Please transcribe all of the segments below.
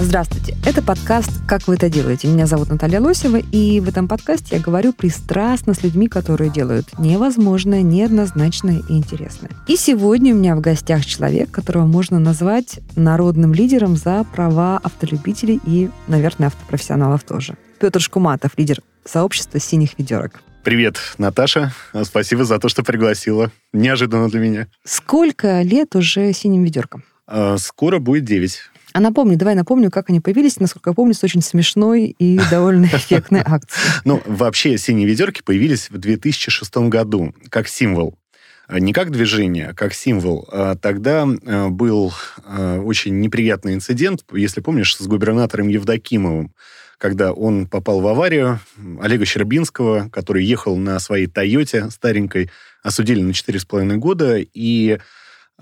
Здравствуйте, это подкаст «Как вы это делаете?». Меня зовут Наталья Лосева, и в этом подкасте я говорю пристрастно с людьми, которые делают невозможное, неоднозначное и интересное. И сегодня у меня в гостях человек, которого можно назвать народным лидером за права автолюбителей и, наверное, автопрофессионалов тоже. Петр Шкуматов, лидер сообщества «Синих ведерок». Привет, Наташа. Спасибо за то, что пригласила. Неожиданно для меня. Сколько лет уже «Синим ведеркам»? А, Скоро будет 9. А напомню, давай напомню, как они появились. Насколько я помню, с очень смешной и довольно эффектной акцией. Ну, вообще, синие ведерки появились в 2006 году как символ. А Не как движение, а как символ. А Тогда э, был очень неприятный инцидент, если помнишь, с губернатором Евдокимовым, когда он попал в аварию. Олега Щербинского, который ехал на своей Тойоте старенькой, осудили на 4,5 года, и а,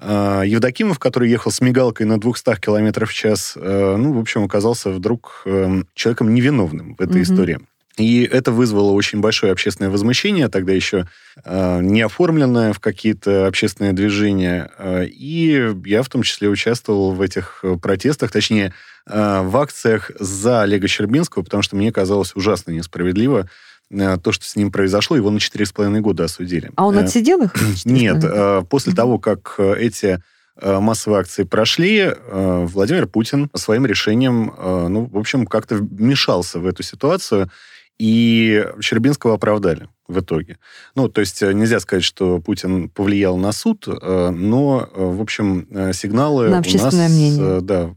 Евдокимов, который ехал с мигалкой на 200 км в час, э, ну, в общем, оказался вдруг э, человеком невиновным в этой Мгм. истории. И это вызвало очень большое общественное возмущение, тогда еще э, не оформленное в какие-то общественные движения. Э, и я в том числе участвовал в этих э, протестах, точнее, э, в акциях за Олега Щербинского, потому что мне казалось ужасно несправедливо то, что с ним произошло. Его на 4,5 года осудили. А он Э, отсидел их? нет, э, после того, как э, эти э, массовые акции прошли, э, Владимир Путин своим решением, э, ну, в общем, как-то вмешался в эту ситуацию, и Щербинского оправдали в итоге. Ну, то есть э, нельзя сказать, что Путин повлиял на суд, э, но, э, в общем, э, сигналы На у нас, мнение. э, да,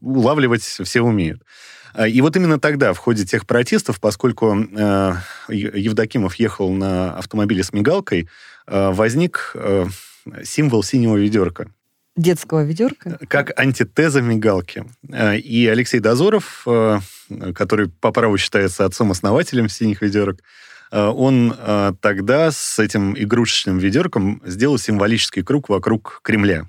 улавливать все умеют. А, И вот именно тогда, в ходе тех протестов, поскольку э, Евдокимов ехал на автомобиле с мигалкой, э, возник э, символ синего ведерка, Детского ведерка? как антитеза мигалки. Э, И Алексей Дозоров, э, который по праву считается отцом-основателем синих ведерок, э, он э, тогда с этим игрушечным ведерком сделал символический круг вокруг Кремля.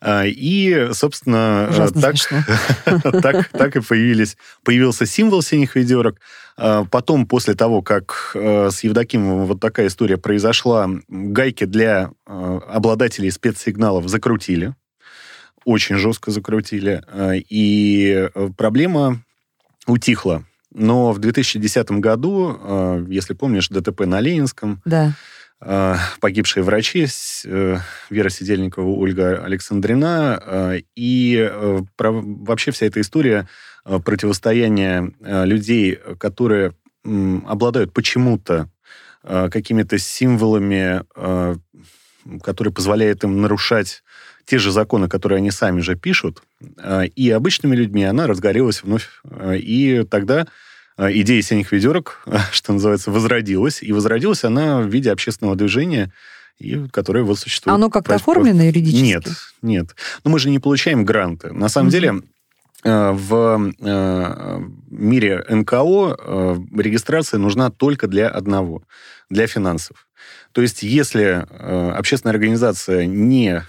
Э, И, собственно, э, Ужасно так, так, так и появились, появился символ синих ведерок. А, Потом, после того, как э, с Евдокимовым вот такая история произошла, гайки для э, обладателей спецсигналов закрутили. Очень жестко закрутили. А, И проблема утихла. Но в 2010 году, если помнишь, ДТП на Ленинском, Да. Э, погибшие врачи э, Вера Сидельникова, Ольга Александрина, э, и вообще вся эта история противостояния людей, которые обладают почему-то какими-то символами, которые позволяют им нарушать те же законы, которые они сами же пишут, и обычными людьми, она разгорелась вновь. И тогда идея синих ведерок, что называется, возродилась. И возродилась она в виде общественного движения, и, которое вот существует. А оно как-то оформлено юридически? Нет, нет. Но мы же не получаем гранты. На самом Мгм. деле э, в э, мире НКО э, регистрация нужна только для одного, для финансов. То есть если общественная организация не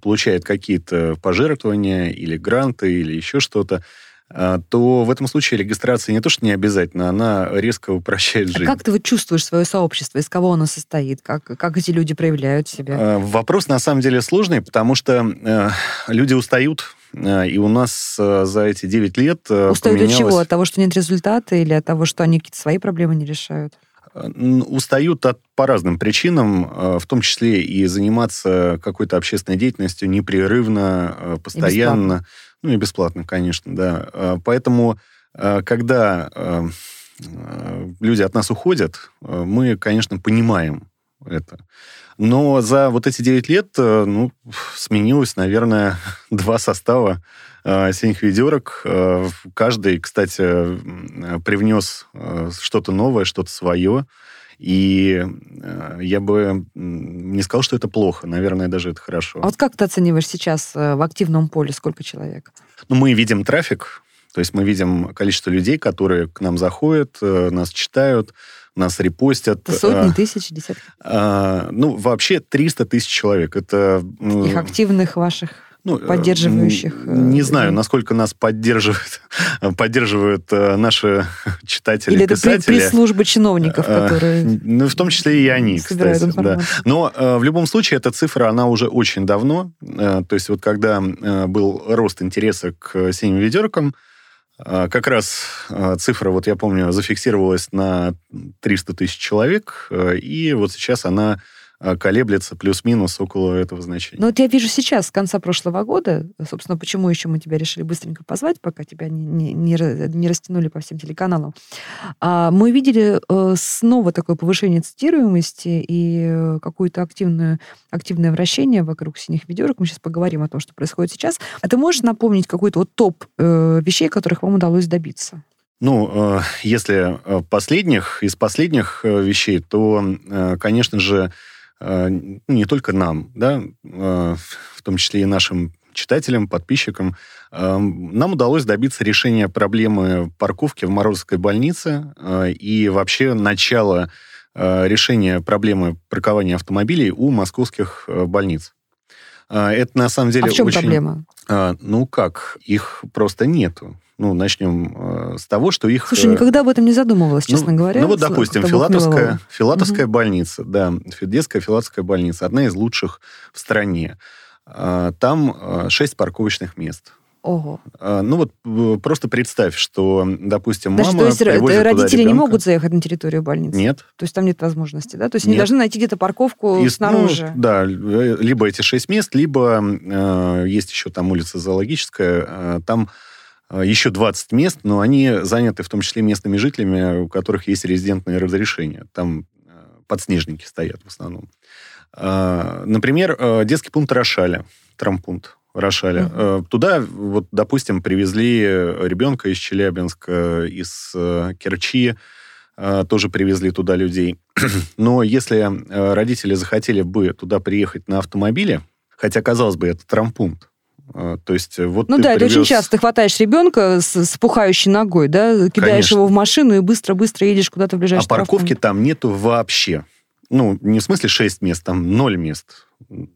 получает какие-то пожертвования или гранты или еще что-то, то в этом случае регистрация не то, что не обязательно, она резко упрощает А жизнь. как ты вот чувствуешь свое сообщество? Из кого оно состоит? Как, как эти люди проявляют себя? Э, Вопрос на самом деле сложный, потому что э, люди устают, э, и у нас э, за эти 9 лет Устают от чего? поменялось- От того, что нет результата или от того, что они какие-то свои проблемы не решают? Устают от, по разным причинам, в том числе и заниматься какой-то общественной деятельностью непрерывно, постоянно. Ну и бесплатно, конечно, да. Э, Поэтому, э, когда э, люди от нас уходят, мы, конечно, понимаем это. Но за вот эти 9 лет, э, ну, сменилось, наверное, два состава синих ведерок. Каждый, кстати, привнес что-то новое, что-то свое. И э, я бы не сказал, что это плохо. Наверное, даже это хорошо. А вот как ты оцениваешь сейчас э, в активном поле сколько человек? Ну, мы видим трафик, то есть мы видим количество людей, которые к нам заходят, э, нас читают. нас репостят. Это сотни, тысячи, десятки. А, ну, вообще 300 тысяч человек. Это... Таких активных ваших ну, поддерживающих. Не знаю, насколько нас поддерживают, поддерживают наши читатели, Или писатели. это пресс-служба чиновников, которые Ну, в том числе и они, кстати. Да. Но в любом случае эта цифра, она уже очень давно. То есть вот когда был рост интереса к синим ведеркам, как раз цифра, вот я помню, зафиксировалась на 300 тысяч человек, и вот сейчас она колеблется плюс-минус около этого значения. Ну вот я вижу сейчас, с конца прошлого года, собственно, почему еще мы тебя решили быстренько позвать, пока тебя не, не, не, не растянули по всем телеканалам. А, мы видели э, снова такое повышение цитируемости и э, какое-то активное, активное вращение вокруг синих ведерок. Мы сейчас поговорим о том, что происходит сейчас. А ты можешь напомнить какой-то вот топ э, вещей, которых вам удалось добиться? Ну, если последних, из последних вещей, то, конечно же, не только нам, да, э, в том числе и нашим читателям, подписчикам, э, нам удалось добиться решения проблемы парковки в Морозовской больнице и вообще начала решения проблемы паркования автомобилей у московских больниц. Это на самом деле а в чем очень... проблема? Ну как, их просто нету. Ну, начнем э, с того, что их... Слушай, никогда об этом не задумывалась, честно ну, говоря. Ну вот, допустим, Филатовская, Филатовская угу. больница, да, детская Филатовская больница, одна из лучших в стране. А, там шесть парковочных мест. Ого. А, ну вот просто представь, что, допустим, мама то есть привозит родители не могут заехать на территорию больницы? Нет. То есть там нет возможности, да? То есть нет. они должны найти где-то парковку И, снаружи? Ну, да, либо эти шесть мест, либо э, есть еще там улица Зоологическая, э, там а, еще 20 мест, но они заняты в том числе местными жителями, у которых есть резидентное разрешение. Там подснежники стоят в основном. А, например, детский пункт Рошаля, трампунт Рошаля. Uh-huh. Туда, вот, допустим, привезли ребенка из Челябинска, из Керчи, тоже привезли туда людей. Но если родители захотели бы туда приехать на автомобиле, хотя, казалось бы, это трампунт, а, то есть вот ну да, привез... это очень часто. Ты хватаешь ребенка с, с пухающей ногой, да, кидаешь Конечно. его в машину и быстро-быстро едешь куда-то в ближайший А парковки там нету вообще. Ну, не в смысле 6 мест, там 0 мест.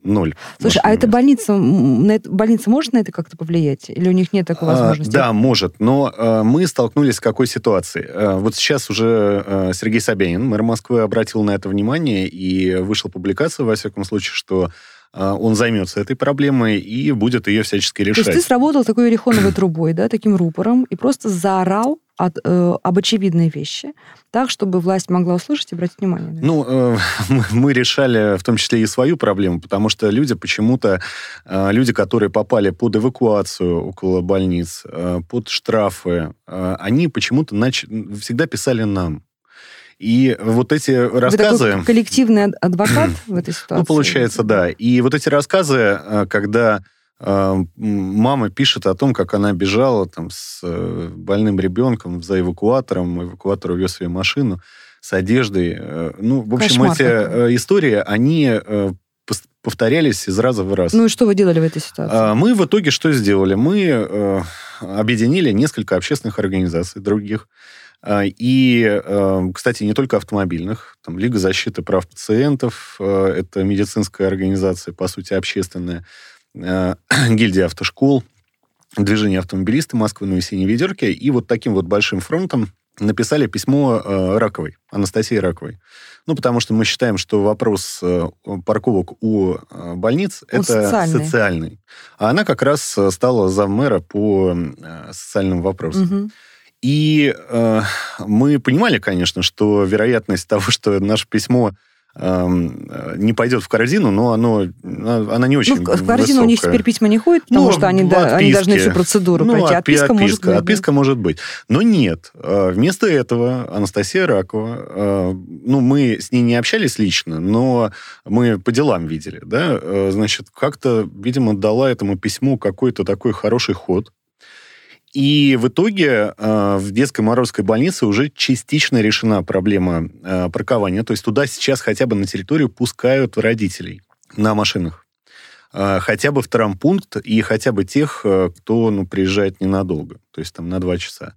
Ноль. Слушай, а эта больница, на это, больница может на это как-то повлиять? Или у них нет такой а, возможности? А, да, может. Но а, мы столкнулись с какой ситуацией? А, вот сейчас уже а, Сергей Собянин, мэр Москвы, обратил на это внимание, и вышла публикация, во всяком случае, что он займется этой проблемой и будет ее всячески решать. То есть ты сработал такой рехоновой трубой, да, таким рупором, и просто заорал от, э, об очевидной вещи, так, чтобы власть могла услышать и обратить внимание. Ну, э, мы решали в том числе и свою проблему, потому что люди почему-то, э, люди, которые попали под эвакуацию около больниц, э, под штрафы, э, они почему-то нач... всегда писали нам. И вот эти рассказы... Вы коллективный адвокат в этой ситуации? Ну, получается, да. И вот эти рассказы, э, когда мама пишет о том, как она бежала там с э, больным ребенком за эвакуатором, эвакуатор увез ее машину с одеждой. Ну, в общем, Кошмар эти какой. истории, они повторялись из раза в раз. Ну и что вы делали в этой ситуации? А, мы в итоге что сделали? Мы объединили несколько общественных организаций других, и, кстати, не только автомобильных. Там Лига защиты прав пациентов, э, это медицинская организация, по сути, общественная, э, гильдия автошкол, движение автомобилисты Москвы, ну и синие ведерки. И вот таким вот большим фронтом написали письмо э, Раковой, Анастасии Раковой. Ну, потому что мы считаем, что вопрос парковок у больниц Он это социальный. социальный. А она как раз стала заммэра по социальным вопросам. Угу. И э, мы понимали, конечно, что вероятность того, что наше письмо э, не пойдет в корзину, но оно, она не очень ну, В корзину высокая. у них теперь письма не ходят, потому ну, что они, да, они должны всю процедуру ну, пройти. Отписка, отписка, может быть. Отписка да? может быть. Но нет. Э, вместо этого Анастасия Ракова, э, ну, мы с ней не общались лично, но мы по делам видели, да, значит, как-то, видимо, дала этому письму какой-то такой хороший ход, и в итоге э, в детской Моровской больнице уже частично решена проблема э, паркования. То есть туда сейчас хотя бы на территорию пускают родителей на машинах. Э, хотя бы в травмпункт и хотя бы тех, кто ну, приезжает ненадолго, то есть там на два часа.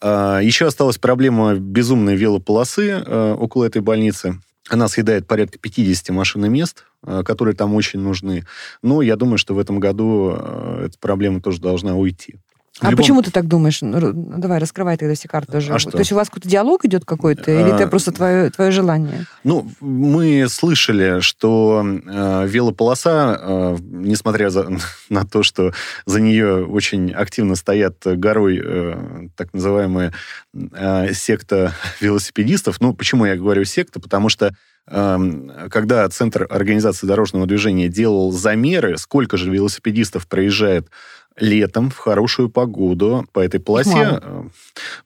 А, еще осталась проблема безумной велополосы а, около этой больницы. Она съедает порядка 50 машиномест, а, которые там очень нужны. Но я думаю, что в этом году эта проблема тоже должна уйти. А любом... почему ты так думаешь? Ну, давай, раскрывай тогда все карты уже. А что? То есть у вас какой-то диалог идет какой-то, или это просто твое, твое желание? Ну, мы слышали, что э, велополоса, э, несмотря за, на то, что за нее очень активно стоят горой э, так называемая э, секта велосипедистов, ну, почему я говорю секта? Потому что эм, когда Центр организации дорожного движения делал замеры, сколько же велосипедистов проезжает летом в хорошую погоду по этой полосе. Э,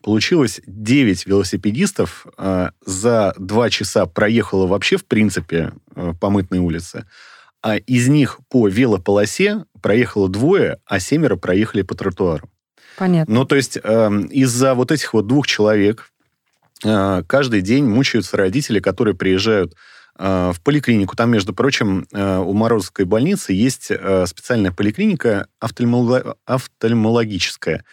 получилось 9 велосипедистов э, за 2 часа проехало вообще, в принципе, э, по мытной улице. А из них по велополосе проехало двое, а семеро проехали по тротуару. Понятно. Ну, то есть эм, из-за вот этих вот двух человек каждый день мучаются родители, которые приезжают Э, в поликлинику. Там, между прочим, э, у Морозовской больницы есть э, специальная поликлиника офтальмологическая.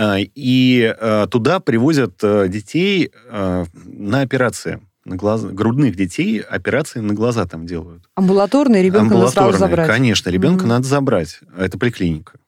И туда привозят детей на операции. На глаз... Грудных детей операции на глаза там делают. Амбулаторные ребенка надо сразу забрать. Конечно, ребенка mm-hmm. надо забрать. Это поликлиника.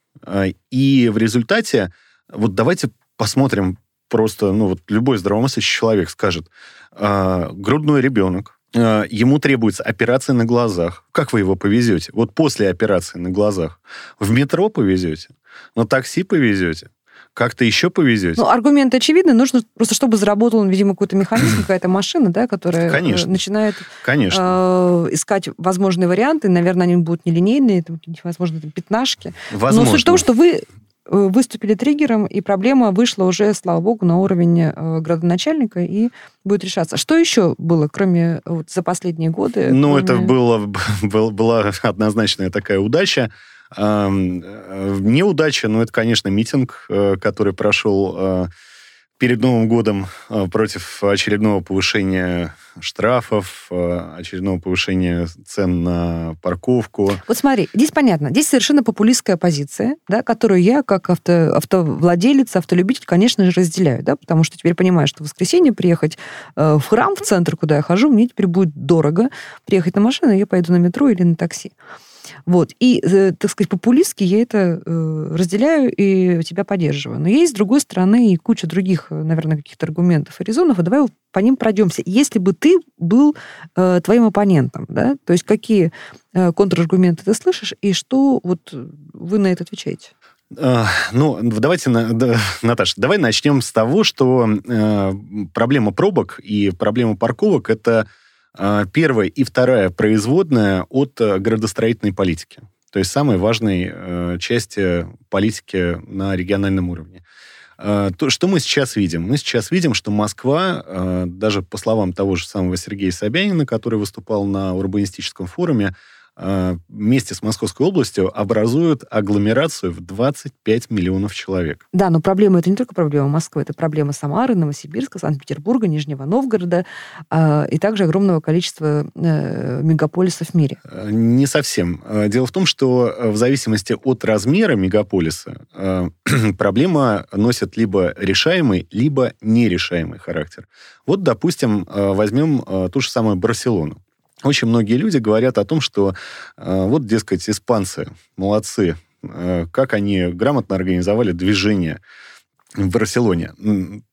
И в результате, вот давайте посмотрим просто, ну вот любой здравомыслящий человек скажет, грудной ребенок, Э, ему требуется операция на глазах. Как вы его повезете? Вот после операции на глазах. В метро повезете? На такси повезете? Как-то еще повезете? Ну, аргумент очевидный. Нужно просто, чтобы заработал, видимо, какой-то механизм, какая-то машина, да, которая э, Конечно. начинает Конечно. Э, искать возможные варианты. Наверное, они будут нелинейные, там, возможно, там, пятнашки. Возможно. Но суть в том, что вы Э, выступили триггером, и проблема вышла уже, слава богу, на уровень э, градоначальника и будет решаться. Что еще было, кроме вот, за последние годы? Ну, кроме... это было, был, была однозначная такая удача. Э, неудача, ну, это, конечно, митинг, э, который прошел э, перед Новым годом э, против очередного повышения штрафов, э, очередного повышения цен на парковку. Вот смотри, здесь понятно, здесь совершенно популистская позиция, да, которую я, как авто, автовладелец, автолюбитель, конечно же, разделяю, да, потому что теперь понимаю, что в воскресенье приехать э, в храм, в центр, куда я хожу, мне теперь будет дорого приехать на машину, я пойду на метро или на такси. Вот. И, э, так сказать, популистски я это э, разделяю и тебя поддерживаю. Но есть, с другой стороны, и куча других, э, наверное, каких-то аргументов и резонов, и давай по ним пройдемся. Если бы ты был э, твоим оппонентом, да, то есть какие э, контраргументы ты слышишь, и что вот вы на это отвечаете? Uh, ну, давайте, Наташа, давай начнем с того, что проблема пробок и проблема парковок это а, первая и вторая производная от э, градостроительной политики. То есть самой важной э, части политики на региональном уровне. А, то, что мы сейчас видим? Мы сейчас видим, что Москва, э, даже по словам того же самого Сергея Собянина, который выступал на урбанистическом форуме, вместе с Московской областью образуют агломерацию в 25 миллионов человек. Да, но проблема это не только проблема Москвы, это проблема Самары, Новосибирска, Санкт-Петербурга, Нижнего Новгорода э, и также огромного количества э, мегаполисов в мире. Э, не совсем. Э, дело в том, что в зависимости от размера мегаполиса э, проблема носит либо решаемый, либо нерешаемый характер. Вот, допустим, возьмем ту же самую Барселону. Очень многие люди говорят о том, что э, вот, дескать, испанцы молодцы, э, как они грамотно организовали движение в Барселоне.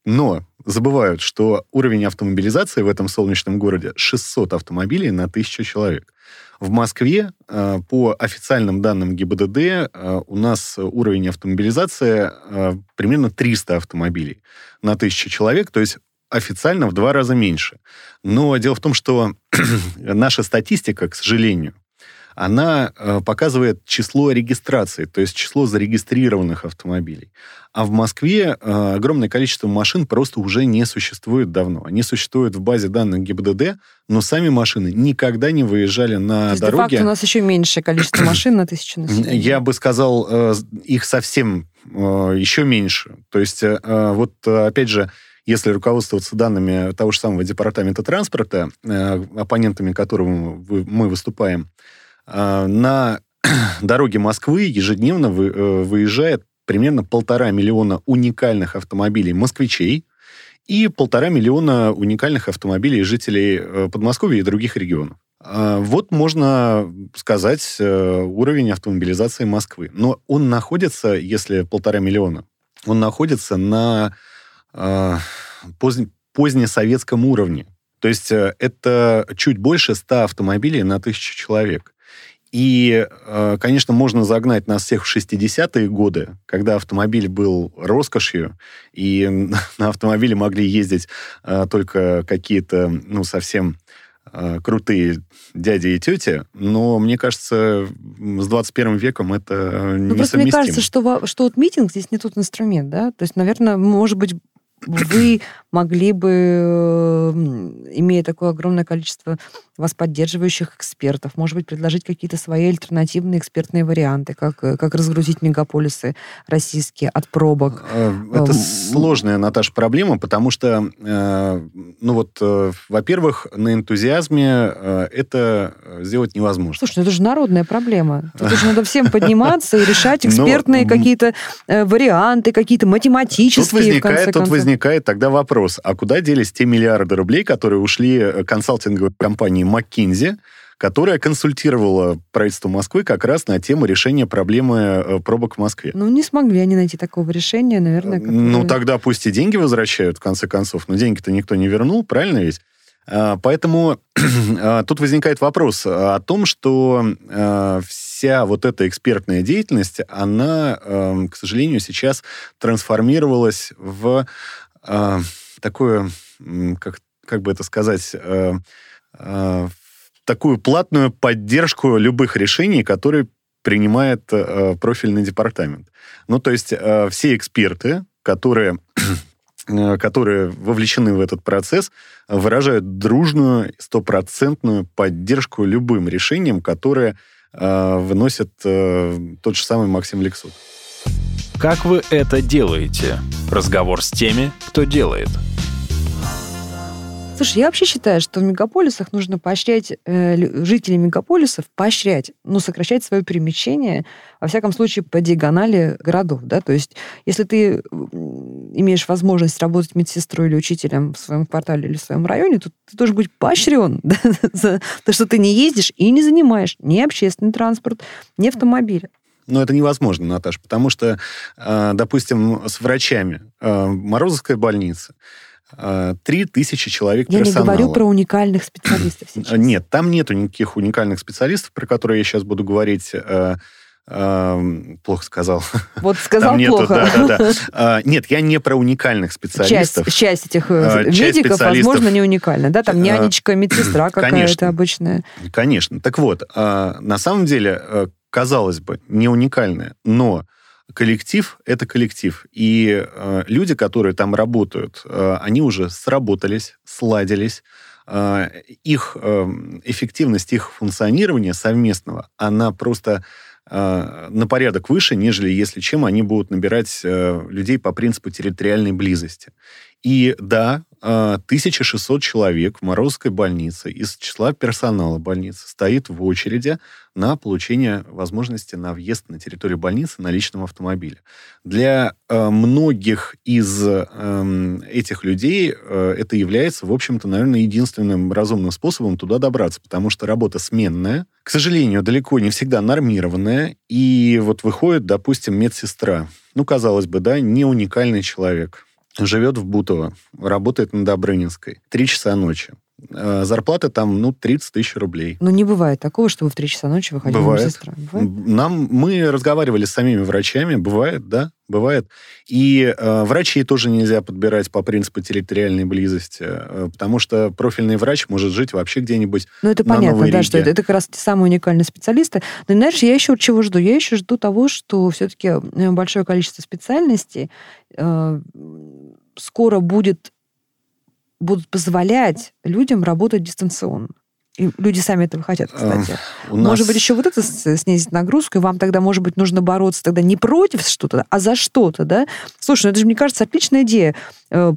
Но забывают, что уровень автомобилизации в этом солнечном городе 600 автомобилей на тысячу человек. В Москве, э, по официальным данным ГИБДД, э, у нас уровень автомобилизации э, примерно 300 автомобилей на тысячу человек, то есть официально в два раза меньше. Но дело в том, что наша статистика, к сожалению, она э, показывает число регистраций, то есть число зарегистрированных автомобилей. А в Москве э, огромное количество машин просто уже не существует давно. Они существуют в базе данных ГИБДД, но сами машины никогда не выезжали на то есть, дороге. Де-факто у нас еще меньшее количество машин на тысячу населения. Я бы сказал, э, их совсем еще меньше. То есть, вот опять же, если руководствоваться данными того же самого департамента транспорта, э, оппонентами которого мы выступаем, э, на дороге Москвы ежедневно э, выезжает примерно полтора миллиона уникальных автомобилей москвичей и полтора миллиона уникальных автомобилей жителей Подмосковья и других регионов. Вот можно сказать уровень автомобилизации Москвы. Но он находится, если полтора миллиона, он находится на э, позднесоветском уровне. То есть э, это чуть больше 100 автомобилей на тысячу человек. И, э, конечно, можно загнать нас всех в 60-е годы, когда автомобиль был роскошью, и на автомобиле могли ездить э, только какие-то, ну, совсем крутые дяди и тети, но мне кажется, с 21 веком это ну, Просто мне кажется, что, что вот митинг здесь не тот инструмент, да? То есть, наверное, может быть, вы могли бы, имея такое огромное количество вас поддерживающих экспертов, может быть, предложить какие-то свои альтернативные экспертные варианты, как, как разгрузить мегаполисы российские от пробок? Э, это сложная, Наташа, проблема, потому что, э, ну вот, э, во-первых, на энтузиазме это сделать невозможно. Слушай, ну это же народная проблема. Тут же надо всем подниматься и решать экспертные какие-то варианты, какие-то математические, тут возникает, Тут возникает тогда вопрос, а куда делись те миллиарды рублей, которые ушли консалтинговой компании McKinsey, которая консультировала правительство Москвы как раз на тему решения проблемы э, пробок в Москве. Ну, не смогли они найти такого решения, наверное. Которое... Ну, тогда пусть и деньги возвращают, в конце концов. Но деньги-то никто не вернул, правильно ведь? А, поэтому а, тут возникает вопрос о том, что а, вся вот эта экспертная деятельность, она, к сожалению, сейчас трансформировалась в такое, как, как бы это сказать, Э, такую платную поддержку любых решений, которые принимает э, профильный департамент. Ну, то есть э, все эксперты, которые которые вовлечены в этот процесс, выражают дружную, стопроцентную поддержку любым решениям, которые э, выносит э, тот же самый Максим Лексут. Как вы это делаете? Разговор с теми, кто делает – Слушай, я вообще считаю, что в мегаполисах нужно поощрять э, жителей мегаполисов, поощрять, ну, сокращать свое перемещение, во всяком случае, по диагонали городов, да, то есть если ты имеешь возможность работать медсестрой или учителем в своем квартале или в своем районе, то ты должен быть поощрен да, за то, что ты не ездишь и не занимаешь ни общественный транспорт, ни автомобили. Но это невозможно, Наташа, потому что, э, допустим, с врачами э, Морозовская больница, три тысячи человек я персонала. Я не говорю про уникальных специалистов сейчас. Нет, там нету никаких уникальных специалистов, про которые я сейчас буду говорить. Э, э, плохо сказал. Вот сказал там плохо. Нету, да, да, да. Нет, я не про уникальных специалистов. Часть, часть этих часть медиков, возможно, не уникальна. Да, там нянечка, медсестра какая-то обычная. Конечно. Так вот, на самом деле, казалось бы, не уникальная, но коллектив — это коллектив. И э, люди, которые там работают, э, они уже сработались, сладились. Э, их э, эффективность, их функционирования совместного, она просто э, на порядок выше, нежели если чем они будут набирать э, людей по принципу территориальной близости. И да, 1600 а, человек в Морозовской больнице из числа персонала больницы стоит в очереди на получение возможности на въезд на территорию больницы на личном автомобиле. Для э, многих из э, этих людей э, это является, в общем-то, наверное, единственным разумным способом туда добраться, потому что работа сменная, к сожалению, далеко не всегда нормированная, и вот выходит, допустим, медсестра. Ну, казалось бы, да, не уникальный человек живет в Бутово, работает на Добрынинской. Три часа ночи. Э, зарплата там, ну, 30 тысяч рублей. Но не бывает такого, чтобы в 3 часа ночи выходила бывает. медсестра. Бывает? Нам, мы разговаривали с самими врачами, бывает, да, бывает. И э, врачей тоже нельзя подбирать по принципу территориальной близости, э, потому что профильный врач может жить вообще где-нибудь Ну, это на понятно, Новой да, Риге. что это, это как раз те самые уникальные специалисты. Но, знаешь, я еще чего жду? Я еще жду того, что все-таки э, большое количество специальностей э, скоро будет будут позволять людям работать дистанционно. И люди сами этого хотят, кстати. У нас... Может быть, еще вот это снизить нагрузку, и вам тогда, может быть, нужно бороться тогда не против что-то, а за что-то, да? Слушай, ну это же, мне кажется, отличная идея. Э,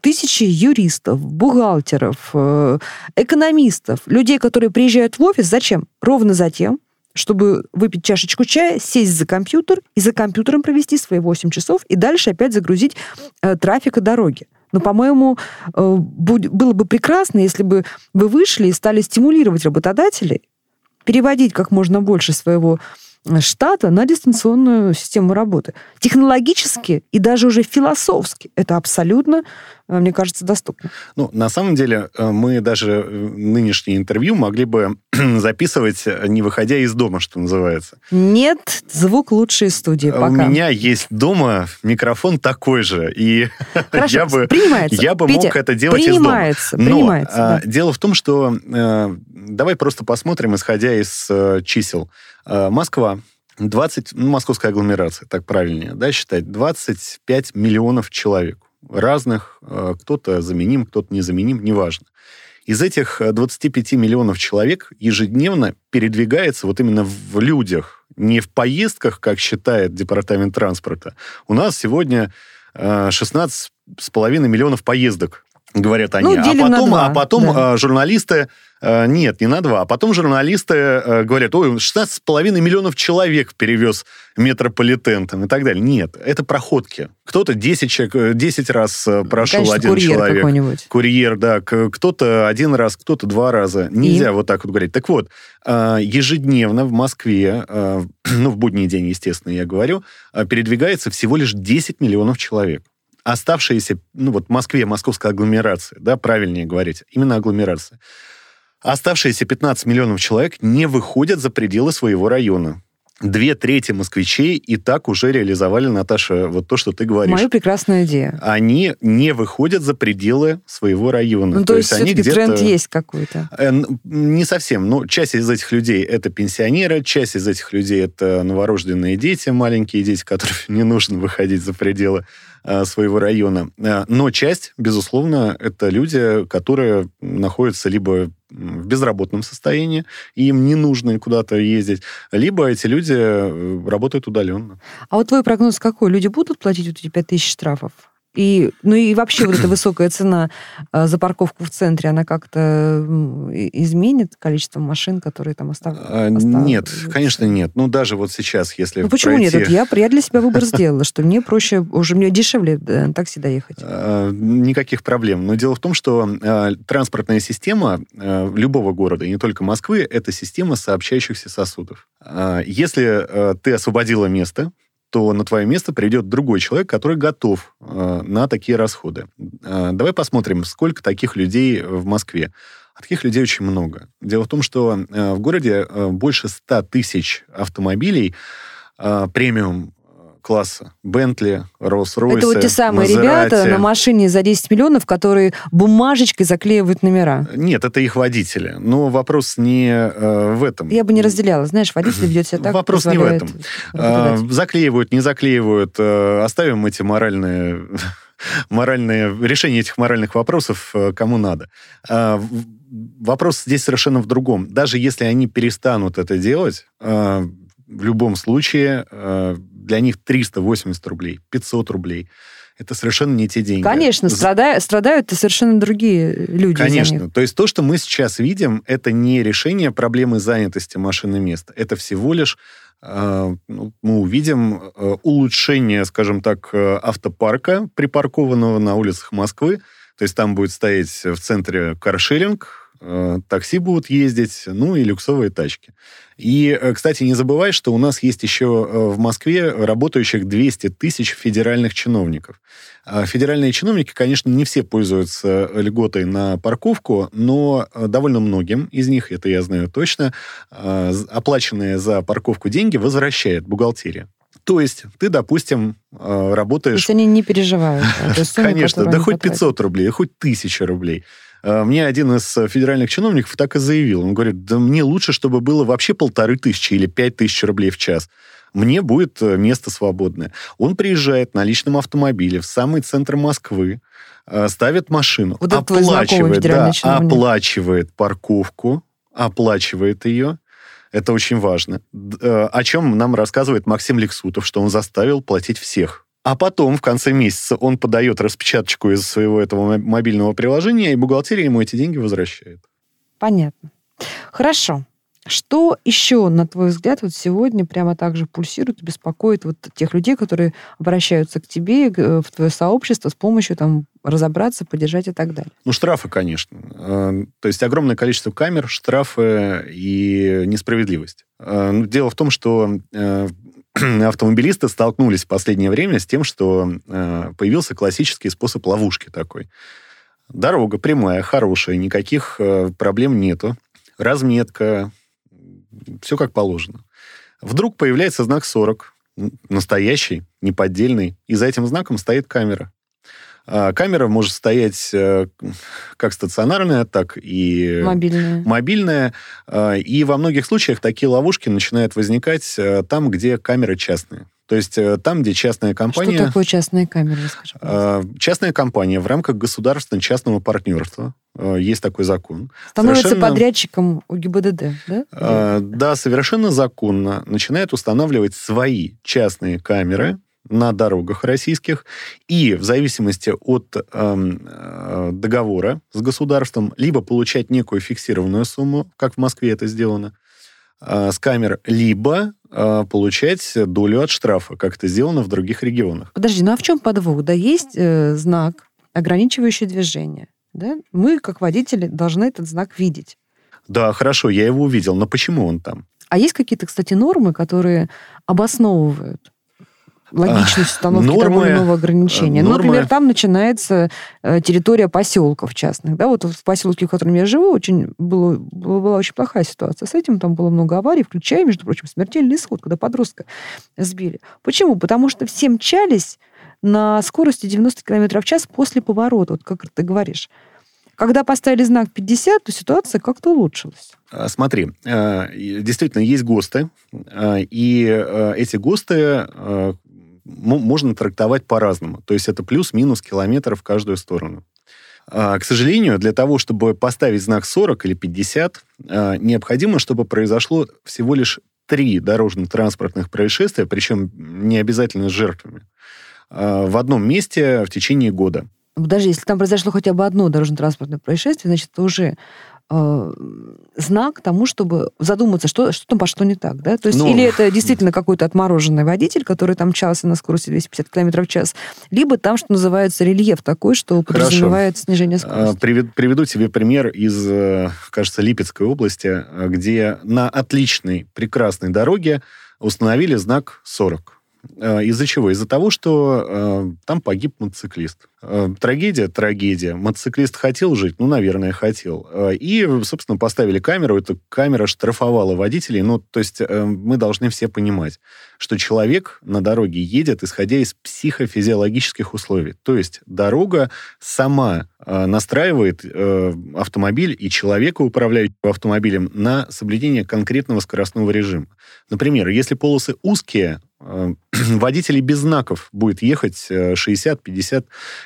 тысячи юристов, бухгалтеров, э, экономистов, людей, которые приезжают в офис, зачем? Ровно за тем, чтобы выпить чашечку чая, сесть за компьютер и за компьютером провести свои 8 часов и дальше опять загрузить э, трафик и дороги. Но, по-моему, э, было бы прекрасно, если бы вы вышли и стали стимулировать работодателей, переводить как можно больше своего штата на дистанционную систему работы. Технологически и даже уже философски это абсолютно, э, мне кажется, доступно. Ну, на самом деле, э, мы даже э, нынешнее интервью могли бы записывать, не выходя из дома, что называется. Нет, звук лучше из студии пока. У меня есть дома микрофон такой же, и Хорошо, я бы, принимается. я бы Петя, мог это делать принимается, из дома. Но принимается, а, да. дело в том, что э, давай просто посмотрим, исходя из э, чисел. Э, Москва 20, ну, московская агломерация, так правильнее, да, считать, 25 миллионов человек разных, э, кто-то заменим, кто-то незаменим, неважно. Из этих э, 25 миллионов человек ежедневно передвигается вот именно в людях, не в поездках, как считает Департамент транспорта. У нас сегодня э, 16,5 миллионов поездок, говорят они. Ну, а потом, а потом да. э, журналисты э, нет, не на два. А потом журналисты э, говорят, ой, 16,5 миллионов человек перевез метрополитен там, и так далее. Нет, это проходки. Кто-то 10, человек, э, 10 раз э, прошел Конечно, один курьер человек. Курьер, да. Кто-то один раз, кто-то два раза. Нельзя вот так вот говорить. Так вот, э, ежедневно в Москве, э, ну, в будний день, естественно, я говорю, э, передвигается всего лишь 10 миллионов человек. Оставшиеся, ну вот в Москве, московская агломерация, да, правильнее говорить, именно агломерация. Оставшиеся 15 миллионов человек не выходят за пределы своего района. Две трети москвичей и так уже реализовали, Наташа, вот то, что ты говоришь. Мою прекрасная идея. Они не выходят за пределы своего района. Ну, то, есть, они все-таки где-то... тренд есть какой-то. Э, Не совсем. Но часть из этих людей это пенсионеры, часть из этих людей это новорожденные дети, маленькие дети, которым не нужно выходить за пределы своего района. Э, Но часть, безусловно, это люди, которые находятся либо в безработном состоянии, и им не нужно куда-то ездить, либо эти люди э, работают удаленно. А вот твой прогноз какой? Люди будут платить вот эти 5000 штрафов? И, ну и вообще вот эта высокая цена э, за парковку в центре, она как-то изменит количество машин, которые там остав... А, оставляются? Нет, конечно, нет. Ну, даже вот сейчас, если Ну почему пройти... нет? Вот я, я для себя выбор сделала, что мне проще, уже мне дешевле э, на такси доехать. Э, Никаких проблем. Но дело в том, что э, транспортная система э, любого города, и не только Москвы, это система сообщающихся сосудов. Э, Если э, ты освободила место, то на твое место придет другой человек, который готов э, на такие расходы. Э, Давай посмотрим, сколько таких людей в Москве. А таких людей очень много. Дело в том, что э, в городе э, больше 100 тысяч автомобилей э, премиум класса. Бентли, Роллс-Ройсы, Это вот те самые ребята Мазерати. на машине за 10 миллионов, которые бумажечкой заклеивают номера. Нет, это их водители. Но вопрос не э, в этом. Я бы не разделяла. Знаешь, водитель ведет себя так, Вопрос не в этом. А, заклеивают, не заклеивают. э, оставим эти моральные, моральные решения этих моральных вопросов э, кому надо. В- вопрос здесь совершенно в другом. Даже если они перестанут это делать, э, в любом случае э, для них 380 рублей, 500 рублей это совершенно не те деньги. Конечно, З- страдают, совершенно другие люди. за Конечно. То есть то, что мы сейчас видим, это не решение проблемы занятости машин и мест. Это всего лишь э, ну, мы увидим э, улучшение, скажем так, э, автопарка, припаркованного на улицах Москвы. То есть там будет стоять в центре каршеринг, э, такси будут ездить, ну и люксовые тачки. И, э, кстати, не забывай, что у нас есть еще э, в Москве работающих 200 тысяч федеральных чиновников. А Федеральные чиновники, конечно, не все пользуются льготой на парковку, но э, довольно многим из них, это я знаю точно, э, оплаченные за парковку деньги возвращает бухгалтерия. То есть ты, допустим, э, То работаешь есть они не переживают. сумму, Конечно, да хоть потратят. 500 рублей, хоть 1000 рублей. Э, Мне один из э, федеральных чиновников так и заявил. Он говорит, да мне лучше, чтобы было вообще полторы тысячи или пять тысяч рублей в час. Мне будет э, место свободное. Он приезжает на личном автомобиле в самый центр Москвы, ставит машину, Вот оплачивает, да, чиновник. оплачивает парковку, оплачивает ее. Это очень важно. О чем нам рассказывает Максим Лексутов, что он заставил платить всех. А потом, в конце месяца, он подает распечаточку из своего этого мо- мобильного приложения, и бухгалтерия ему эти деньги возвращает. Понятно. Хорошо. Что еще, на твой взгляд, вот сегодня прямо так же пульсирует, беспокоит вот тех людей, которые обращаются к тебе, в твое сообщество с помощью там разобраться, поддержать и так далее? Ну, штрафы, конечно. Э, то есть огромное количество камер, штрафы и несправедливость. Э, ну, дело в том, что э, автомобилисты столкнулись в последнее время с тем, что появился классический способ ловушки такой. Дорога прямая, хорошая, никаких проблем нету. Разметка, все как положено. Вдруг появляется знак 40, настоящий, неподдельный, и за этим знаком стоит камера. А камера может стоять э, как стационарная, так и мобильная. мобильная. А, и во многих случаях такие ловушки начинают возникать э, там, где камеры частные. То есть э, там, где частная компания... Что такое частная камера, расскажи, а, Частная компания в рамках государственно-частного партнерства, есть такой закон. Становится совершенно... подрядчиком у ГИБДД, да? Да, совершенно законно начинает устанавливать свои частные камеры, на дорогах российских, и в зависимости от эм, э, договора с государством либо получать некую фиксированную сумму, как в Москве это сделано, э, с камер, либо э, получать долю от штрафа, как это сделано в других регионах. Подожди, ну а в чем подвох? Да, есть э, знак, ограничивающий движение. Да? Мы, как водители, должны этот знак видеть. Да, хорошо, я его увидел, но почему он там? А есть какие-то, кстати, нормы, которые обосновывают логичность установки нормы, того или иного ограничения. Нормы... Ну, например, там начинается э, территория поселков частных. Да? Вот в поселке, в котором я живу, очень было, была очень плохая ситуация с этим. Там было много аварий, включая, между прочим, смертельный исход, когда подростка сбили. Почему? Потому что все мчались на скорости 90 км в час после поворота, вот как ты говоришь. Когда поставили знак 50, то ситуация как-то улучшилась. А, смотри, э, действительно, есть ГОСТы, э, и эти ГОСТы можно трактовать по-разному. То есть это плюс-минус километров в каждую сторону. А, к сожалению, для того, чтобы поставить знак 40 или 50, а, необходимо, чтобы произошло всего лишь три дорожно-транспортных происшествия, причем не обязательно с жертвами, а, в одном месте в течение года. Даже если там произошло хотя бы одно дорожно-транспортное происшествие, значит, это уже э, знак тому, чтобы задуматься, что, что там пошло не так, да? То есть, ну, или это действительно какой-то отмороженный водитель, который там мчался на скорости 250 км в час, либо там, что называется, рельеф такой, что подразумевает Хорошо. снижение а, скорости. Приведу тебе пример из, э, кажется, Липецкой области, где на отличной, прекрасной дороге установили знак 40. Э, из-за чего? Из-за того, что э, там погиб мотоциклист. Э, трагедия, трагедия. Мотоциклист хотел жить? Ну, наверное, хотел. Э, и, собственно, поставили камеру. Эта камера штрафовала водителей. Ну, то есть э, мы должны все понимать, что человек на дороге едет, исходя из психофизиологических условий. То есть дорога сама настраивает автомобиль и человека, управляющего автомобилем, на соблюдение конкретного скоростного режима. Например, если полосы узкие, водителей без знаков будет ехать 60-50 э,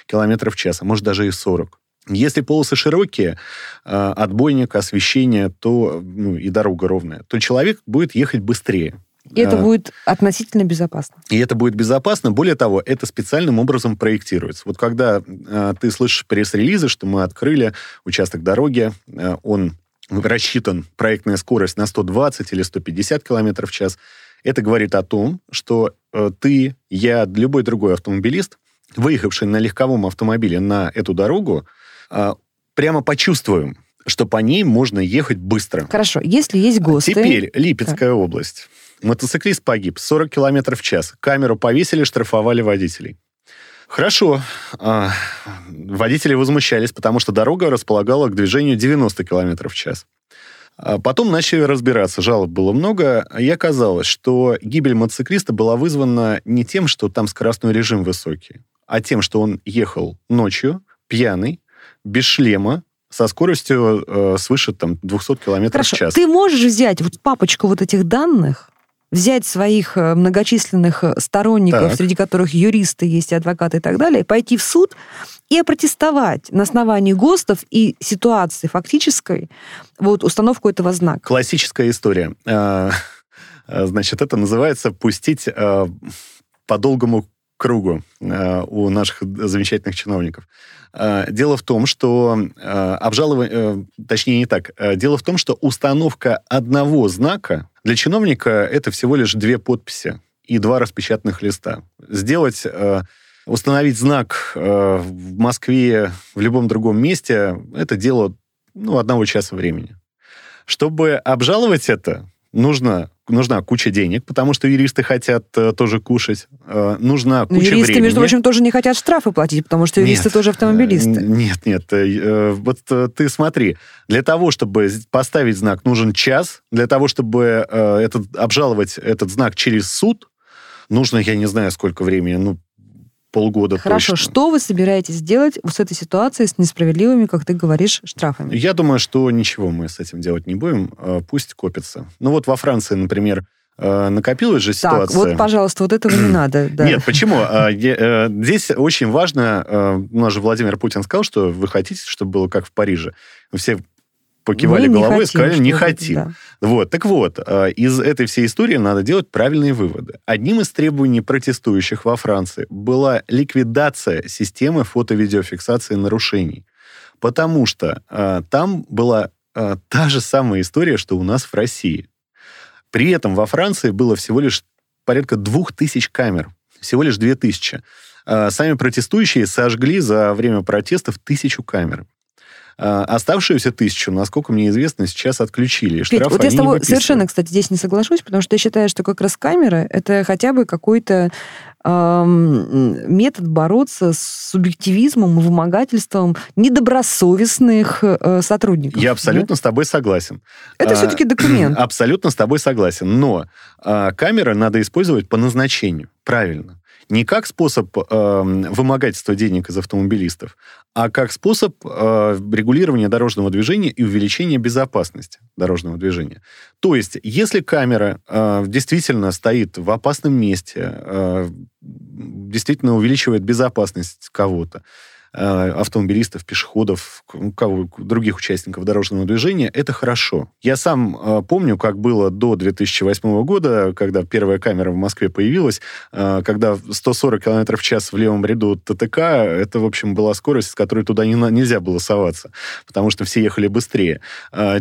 км в час, а может даже и 40. Если полосы широкие, э, отбойник, освещение, то, ну, и дорога ровная, то человек будет ехать быстрее. И это будет относительно безопасно. И это будет безопасно. Более того, это специальным образом проектируется. Вот когда э, ты слышишь пресс-релизы, что мы открыли участок дороги, э, он рассчитан, проектная скорость на 120 или 150 км в час, это говорит о том, что э, ты, я, любой другой автомобилист, выехавший на легковом автомобиле на эту дорогу, э, прямо почувствуем, что по ней можно ехать быстро. Хорошо, если есть ГОСТы... Теперь Липецкая так. область. Мотоциклист погиб, 40 км в час. Камеру повесили, штрафовали водителей. Хорошо. А, водители возмущались, потому что дорога располагала к движению 90 км в час. А потом начали разбираться, жалоб было много, и оказалось, что гибель мотоциклиста была вызвана не тем, что там скоростной режим высокий, а тем, что он ехал ночью, пьяный, без шлема, со скоростью э, свыше там, 200 км Хорошо. в час. Ты можешь взять вот папочку вот этих данных, взять своих э, многочисленных э, сторонников, так. среди которых юристы есть, адвокаты и так далее, пойти в суд и опротестовать на основании ГОСТов и ситуации фактической вот, установку этого знака. Классическая история. А, значит, это называется «пустить по долгому кругу у наших замечательных чиновников. Дело в том, что обжалование, точнее не так, дело в том, что установка одного знака для чиновника это всего лишь две подписи и два распечатанных листа. Сделать Установить знак э, в Москве, в любом другом месте, это дело ну, одного часа времени. Чтобы обжаловать это, нужно, нужна куча денег, потому что юристы хотят э, тоже кушать. Э, нужна Но куча юристы, времени. между прочим, тоже не хотят штрафы платить, потому что юристы Нет, тоже автомобилисты. э, Нет, нет. э, э, Вот э, ты смотри, для того, чтобы поставить знак, нужен час. Для того, чтобы этот, обжаловать этот знак через суд, нужно, я не знаю, сколько времени, ну, полгода Хорошо, точно. что вы собираетесь делать с этой ситуацией с несправедливыми, как ты говоришь, штрафами? Я думаю, что ничего мы с этим делать не будем. э, Пусть копится. Ну вот во Франции, например, э, накопилась же Так, ситуация. вот, пожалуйста, вот этого не надо. да. Нет, почему? А, э, Здесь очень важно, э, у нас же Владимир Путин сказал, что вы хотите, чтобы было как в Париже. Все покивали Мы головой и сказали, не хотим. да. Вот, так вот, э, из этой всей истории надо делать правильные выводы. Одним из требований протестующих во Франции была ликвидация системы фото-видеофиксации нарушений. Потому что э, там была э, та же самая история, что у нас в России. При этом во Франции было всего лишь порядка двух тысяч камер. Всего лишь две тысячи. Э, Сами протестующие сожгли за время протестов тысячу камер. А, Оставшуюся тысячу, насколько мне известно, сейчас отключили. и Петь, штрафы вот я с тобой совершенно, кстати, здесь не соглашусь, потому что я считаю, что как раз камера это хотя бы какой-то метод бороться с субъективизмом и вымогательством недобросовестных э, сотрудников. Я абсолютно с тобой согласен. Да? Это А, все-таки документ. Абсолютно с тобой согласен. Но а, камеры надо использовать по назначению. Правильно. Не как способ э, вымогательства денег из автомобилистов, а как способ э, регулирования дорожного движения и увеличения безопасности дорожного движения. То есть, если камера э, действительно стоит в опасном месте, э, действительно увеличивает безопасность кого-то, автомобилистов, пешеходов, ну, кого, других участников дорожного движения, это хорошо. Я сам э, помню, как было до 2008 года, когда первая камера в Москве появилась, э, когда 140 км в час в левом ряду ТТК, это, в общем, была скорость, с которой туда не, нельзя было соваться, потому что все ехали быстрее.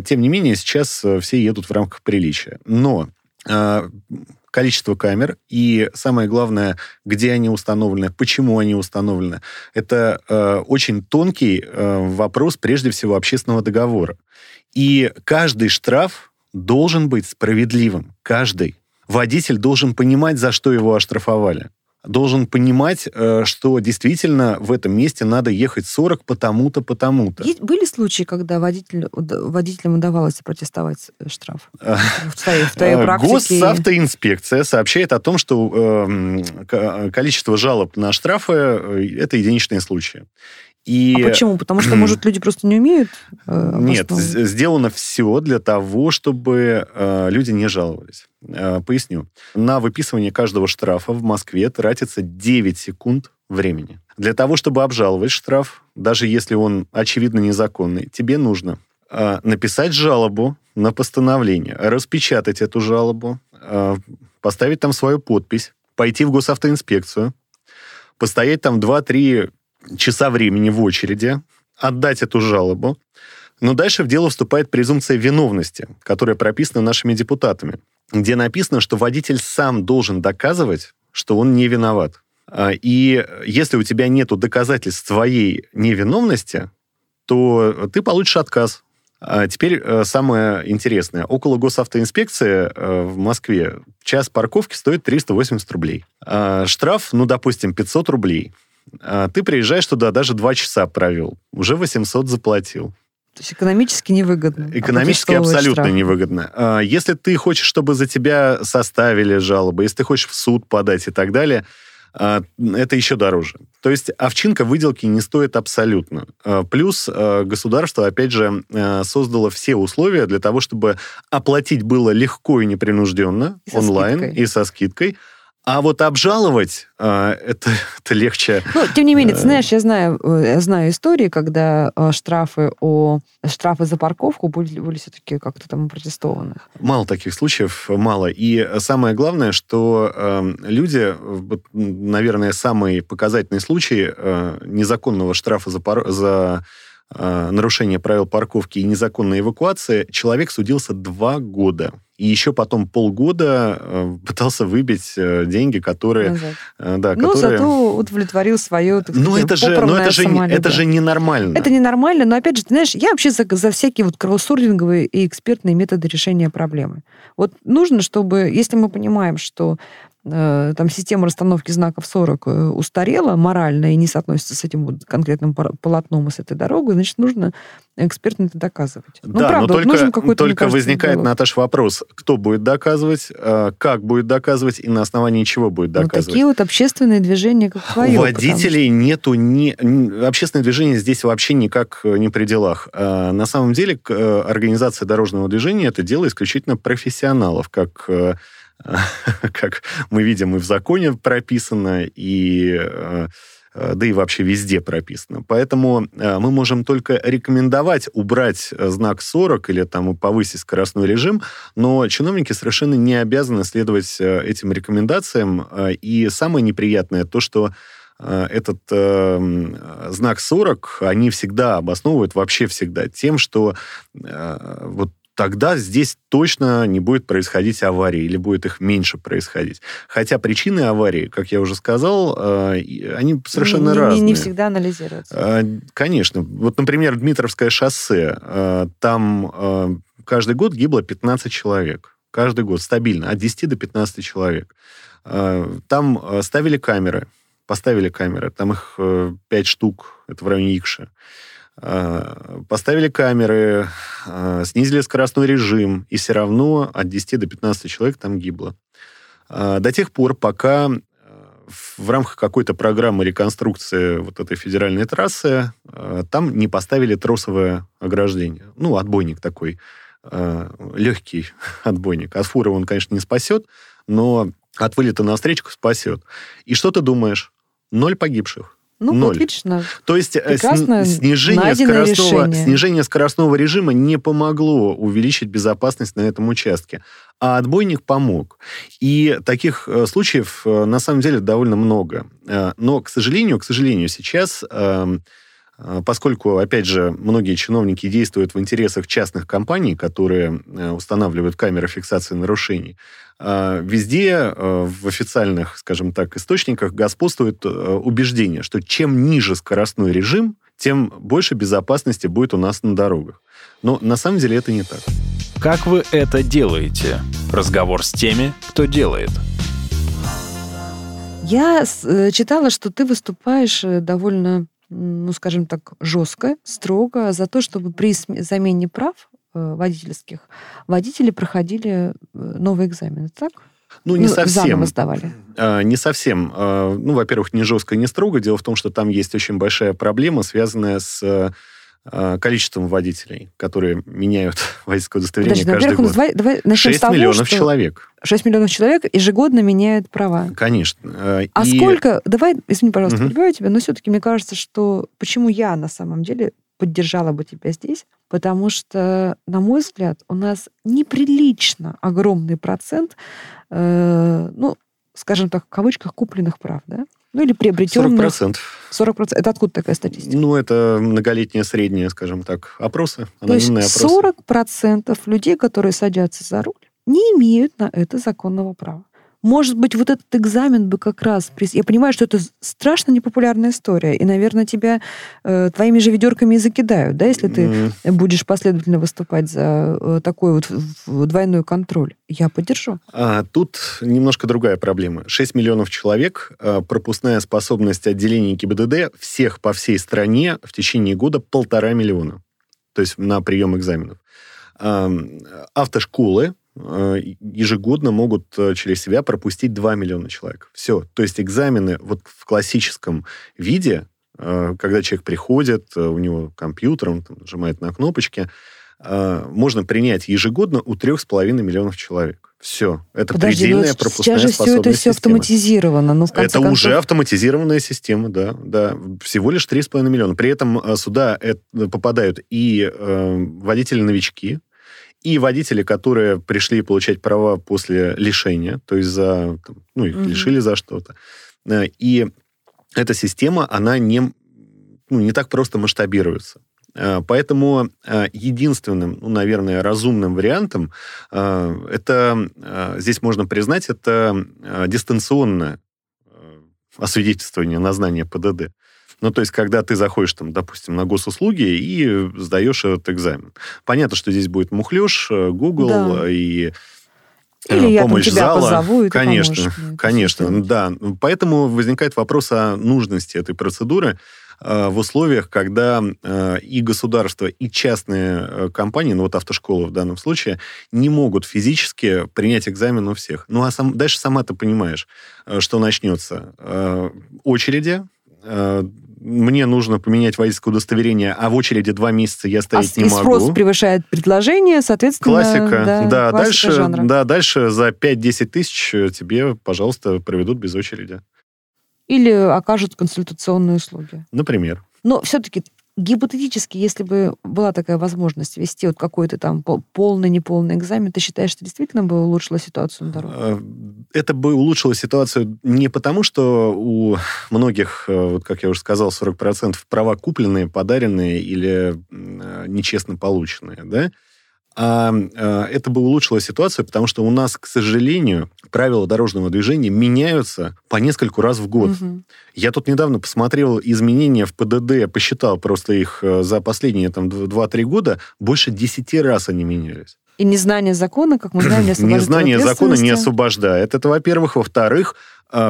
Тем не менее, сейчас все едут в рамках приличия. Но количество камер и, самое главное, где они установлены, почему они установлены, это э, очень тонкий э, вопрос, прежде всего, общественного договора. И каждый штраф должен быть справедливым. Каждый. Водитель должен понимать, за что его оштрафовали. Должен понимать, э, что действительно в этом месте надо ехать 40 потому-то, потому-то. Были случаи, когда водитель, водителям удавалось протестовать э, штраф? А, В твоей, в твоей Э, практике? Госавтоинспекция сообщает о том, что эм, количество жалоб на штрафы э, это единичные случаи. И А почему? Потому что, может, люди просто не умеют? э, нет, сделано все для того, чтобы э, люди не жаловались. Э, поясню. На выписывание каждого штрафа в Москве тратится 9 секунд времени. Для того, чтобы обжаловать штраф, даже если он очевидно незаконный, тебе нужно э, написать жалобу на постановление, распечатать эту жалобу, э, поставить там свою подпись, пойти в госавтоинспекцию, постоять там 2-3 часа времени в очереди, отдать эту жалобу. Но дальше в дело вступает презумпция виновности, которая прописана нашими депутатами, где написано, что водитель сам должен доказывать, что он не виноват. А, И если у тебя нет доказательств своей невиновности, то ты получишь отказ. А теперь э, самое интересное. Около госавтоинспекции э, в Москве час парковки стоит 380 рублей. А Штраф, ну, допустим, 500 рублей. А Ты приезжаешь туда, даже два часа провел. Уже 800 заплатил. То есть экономически невыгодно. Экономически опротестовывать абсолютно штраф. невыгодно. А, Если ты хочешь, чтобы за тебя составили жалобы, если ты хочешь в суд подать и так далее, а, это еще дороже. То есть овчинка выделки не стоит абсолютно. А, Плюс а, государство, опять же, а, создало все условия для того, чтобы оплатить было легко и непринужденно, И онлайн скидкой. и со скидкой, А вот обжаловать э, это, это легче. Ну, тем не менее, ты знаешь, я знаю, э, я знаю истории, когда э, штрафы о штрафы за парковку были, были все-таки как-то там протестованы. Мало таких случаев, мало. И самое главное, что э, люди, наверное, самый показательный случай э, незаконного штрафа за, пар... за э, нарушение правил парковки и незаконной эвакуации, человек судился два года. И еще потом полгода э, пытался выбить э, деньги, которые... Назад. Э, да, ну, которые... зато удовлетворил свое, так ну, сказать, это же, ну, это же, самолюбие. это же ненормально. Это ненормально, но, опять же, ты знаешь, я вообще за, за всякие вот краудсординговые и экспертные методы решения проблемы. Вот нужно, чтобы, если мы понимаем, что там система расстановки знаков 40 э, устарела морально и не соотносится с этим вот конкретным полотном и с этой дорогой, значит, нужно экспертно это доказывать. Ну, да, правда, но только, нужен какой-то, только кажется, возникает, диалог. Наташ, вопрос, кто будет доказывать, э, как будет доказывать и на основании чего будет Ну, доказывать. такие вот общественные движения, как твое. У водителей нету ни... Общественное движение здесь вообще никак э, не при делах. На самом деле э, организация дорожного движения это дело исключительно профессионалов, как э, как мы видим и в законе прописано, и э, э, да и вообще везде прописано. Поэтому э, мы можем только рекомендовать убрать знак 40 или там повысить скоростной режим, но чиновники совершенно не обязаны следовать этим рекомендациям. И самое неприятное то, что этот э, знак 40 они всегда обосновывают, вообще всегда, тем, что э, вот тогда здесь точно не будет происходить аварии или будет их меньше происходить. Хотя причины аварии, как я уже сказал, э, они совершенно не, не- разные. Не, всегда анализируются. Э, Конечно. Вот, например, Дмитровское шоссе. э, Там каждый год гибло 15 человек. Каждый год стабильно. От 10 до 15 человек. Там ставили камеры. Поставили камеры. Там их 5 штук. Это в районе Икши. Э, Поставили камеры, э, снизили скоростной режим, и все равно от 10 до 15 человек там гибло. Э, До тех пор, пока в рамках какой-то программы реконструкции вот этой федеральной трассы там не поставили тросовое ограждение. Ну, отбойник такой, легкий отбойник. От фуры он, конечно, не спасет, но от вылета на встречку спасет. И что ты думаешь? Ноль погибших. Ну, ноль. вот видишь, на- То есть э, Прекрасное сни- снижение, скоростного, решение. снижение скоростного режима не помогло увеличить безопасность на этом участке, а отбойник помог. И таких э, случаев э, на самом деле довольно много. Но, к сожалению, к сожалению, сейчас, эм, поскольку, опять же, многие чиновники действуют в интересах частных компаний, которые устанавливают камеры фиксации нарушений, везде э, в официальных, скажем так, источниках господствует э, убеждение, что чем ниже скоростной режим, тем больше безопасности будет у нас на дорогах. Но на самом деле это не так. Как вы это делаете? Разговор с теми, кто делает. Я э, читала, что ты выступаешь э, довольно, ну, скажем так, жестко, строго за то, чтобы при замене прав водительских водители проходили э, новый экзамен. Так? Ну, не совсем. Заново сдавали. А, Не совсем. А, Ну, во-первых, не жестко, не строго. Дело в том, что там есть очень большая проблема, связанная с а, количеством водителей, которые меняют водительское удостоверение Подожди, каждый ну, год. давай, давай начнем с 6 того, миллионов что человек. 6 миллионов человек ежегодно меняют права. Конечно. А, и- сколько, давай, извини, пожалуйста, Мгм. перебиваю тебя, но все-таки мне кажется, что почему я на самом деле поддержала бы тебя здесь, потому что, на мой взгляд, у нас неприлично огромный процент, э, ну, скажем так, в кавычках, купленных прав, да? Ну, или приобретенных. 40%. 40%. Это откуда такая статистика? Ну, это многолетние средние, скажем так, опросы, То есть анонимные опросы. 40% людей, которые садятся за руль, не имеют на это законного права. Может быть, вот этот экзамен бы как раз... Я понимаю, что это страшно непопулярная история, и, наверное, тебя э, твоими же ведерками и закидают, да, если ты М, будешь последовательно выступать за э, такой вот двойной контроль. Я поддержу. А, тут немножко другая проблема. 6 миллионов человек, а, пропускная способность отделений ГИБДД всех по всей стране в течение года полтора миллиона. То есть на прием экзаменов. А, Автошколы ежегодно могут а, через себя пропустить 2 миллиона человек. Все. То есть экзамены вот в классическом виде, а, когда человек приходит, у него компьютер, он там нажимает на кнопочки, можно принять ежегодно у 3,5 миллионов человек. Все. Это Подожди, ну предельная пропускная сейчас же все это все система. автоматизировано. Ну, в конце Это концов, уже автоматизированная система, да, да. Всего лишь 3,5 миллиона. При этом э, сюда э, попадают и э, водители-новички, и водители, которые пришли получать права после лишения, то есть за, там, ну, их Мгм. лишили за что-то. Э, И эта система, она не, ну, не так просто масштабируется. Э, Поэтому э, единственным, ну, наверное, разумным вариантом это, здесь можно признать, это дистанционное освидетельствование на знание ПДД. Ну, то есть, когда ты заходишь, там, допустим, на госуслуги и сдаешь этот экзамен. Понятно, что здесь будет мухлёж, э, Google Да. и э, Или я там помощь тебя зала. позову, и ты конечно, поможешь мне это конечно, да. Поэтому возникает вопрос о нужности этой процедуры э, в условиях, когда и государство, и частные компании, ну вот автошколы в данном случае, не могут физически принять экзамен у всех. Ну а сам, дальше сама ты понимаешь, что начнется. Очереди, мне нужно поменять водительское удостоверение, а в очереди два месяца я А стоять с- не и могу. спрос превышает предложение, соответственно... Классика, да, классика дальше, жанра. да, дальше за 5-10 тысяч э, тебе, пожалуйста, проведут без очереди. Или окажут консультационные услуги. Например. Но все-таки гипотетически, если бы была такая возможность вести вот какой-то там пол- полный, неполный экзамен, ты считаешь, что действительно бы улучшила ситуацию на дороге? Э, Это бы улучшило ситуацию не потому, что у многих, э, вот как я уже сказал, 40% права купленные, подаренные или э, нечестно полученные, да? А э, это бы улучшило ситуацию, потому что у нас, к сожалению, правила дорожного движения меняются по нескольку раз в год. Мгм. Я тут недавно посмотрел изменения в ПДД, посчитал просто их э, за последние там 2-3 года, больше 10 раз они менялись. И незнание закона, как мы знаем, не освобождает Незнание закона не освобождает. Это, во-первых. Во-вторых,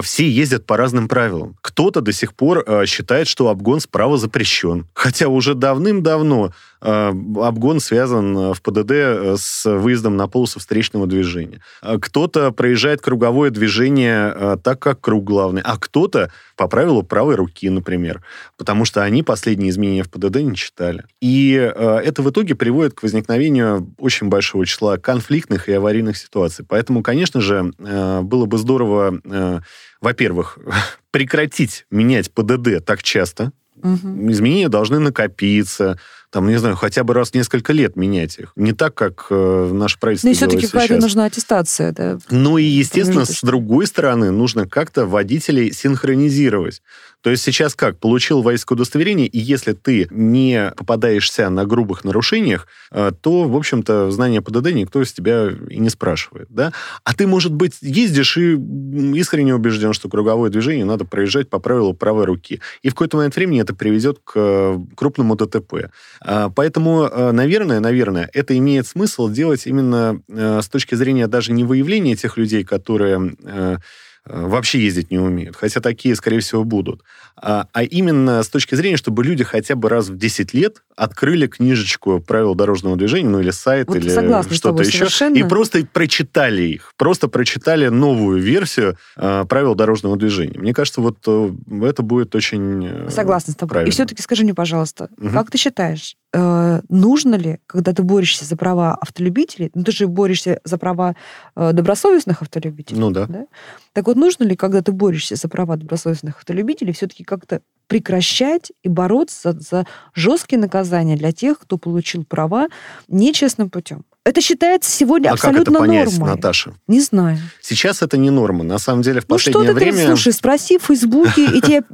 все ездят по разным правилам. Кто-то до сих пор э, считает, что обгон справа запрещен. Хотя уже давным-давно э, обгон связан в ПДД э, с выездом на полосу встречного движения. А Кто-то проезжает круговое движение так, как круг главный, а кто-то по правилу правой руки, например, потому что они последние изменения в ПДД не читали. И это в итоге приводит к возникновению очень большого числа конфликтных и аварийных ситуаций. Поэтому, конечно же, было бы здорово, во-первых, прекратить менять ПДД так часто. Мгм. Изменения должны накопиться, там, не знаю, хотя бы раз в несколько лет менять их. Не так, как э, наше правительство Ну и все-таки какая-то нужна аттестация. Да? Ну и, естественно, с другой стороны, нужно как-то водителей синхронизировать. То есть сейчас как? Получил водительское удостоверение, и если ты не попадаешься на грубых нарушениях, э, то, в общем-то, знание ПДД никто с тебя и не спрашивает. Да? А ты, может быть, ездишь и искренне убежден, что круговое движение надо проезжать по правилу правой руки. И в какой-то момент времени это приведет к э, крупному ДТП. А, Поэтому, э, наверное, наверное, это имеет смысл делать именно э, с точки зрения даже не выявления тех людей, которые э, вообще ездить не умеют, хотя такие, скорее всего, будут, а, а именно с точки зрения, чтобы люди хотя бы раз в 10 лет открыли книжечку правил дорожного движения, ну или сайт, Вот или что-то еще, совершенно. и просто прочитали их, просто прочитали новую версию э, правил дорожного движения. Мне кажется, вот э, это будет очень... э, Согласна с тобой. правильно. И все-таки скажи мне, пожалуйста, Мгм. как ты считаешь, э, нужно ли, когда ты борешься за права автолюбителей, ну ты же борешься за права э, добросовестных автолюбителей, Ну да. Так вот, нужно ли, когда ты борешься за права добросовестных автолюбителей, все-таки как-то прекращать и бороться за жесткие наказания для тех, кто получил права нечестным путем? Это считается сегодня А как это абсолютно понять, нормой. Наташа? Не знаю. Сейчас это не норма. На самом деле, в Ну что последнее ты, ты, время... слушай, спроси в Фейсбуке, и тебе,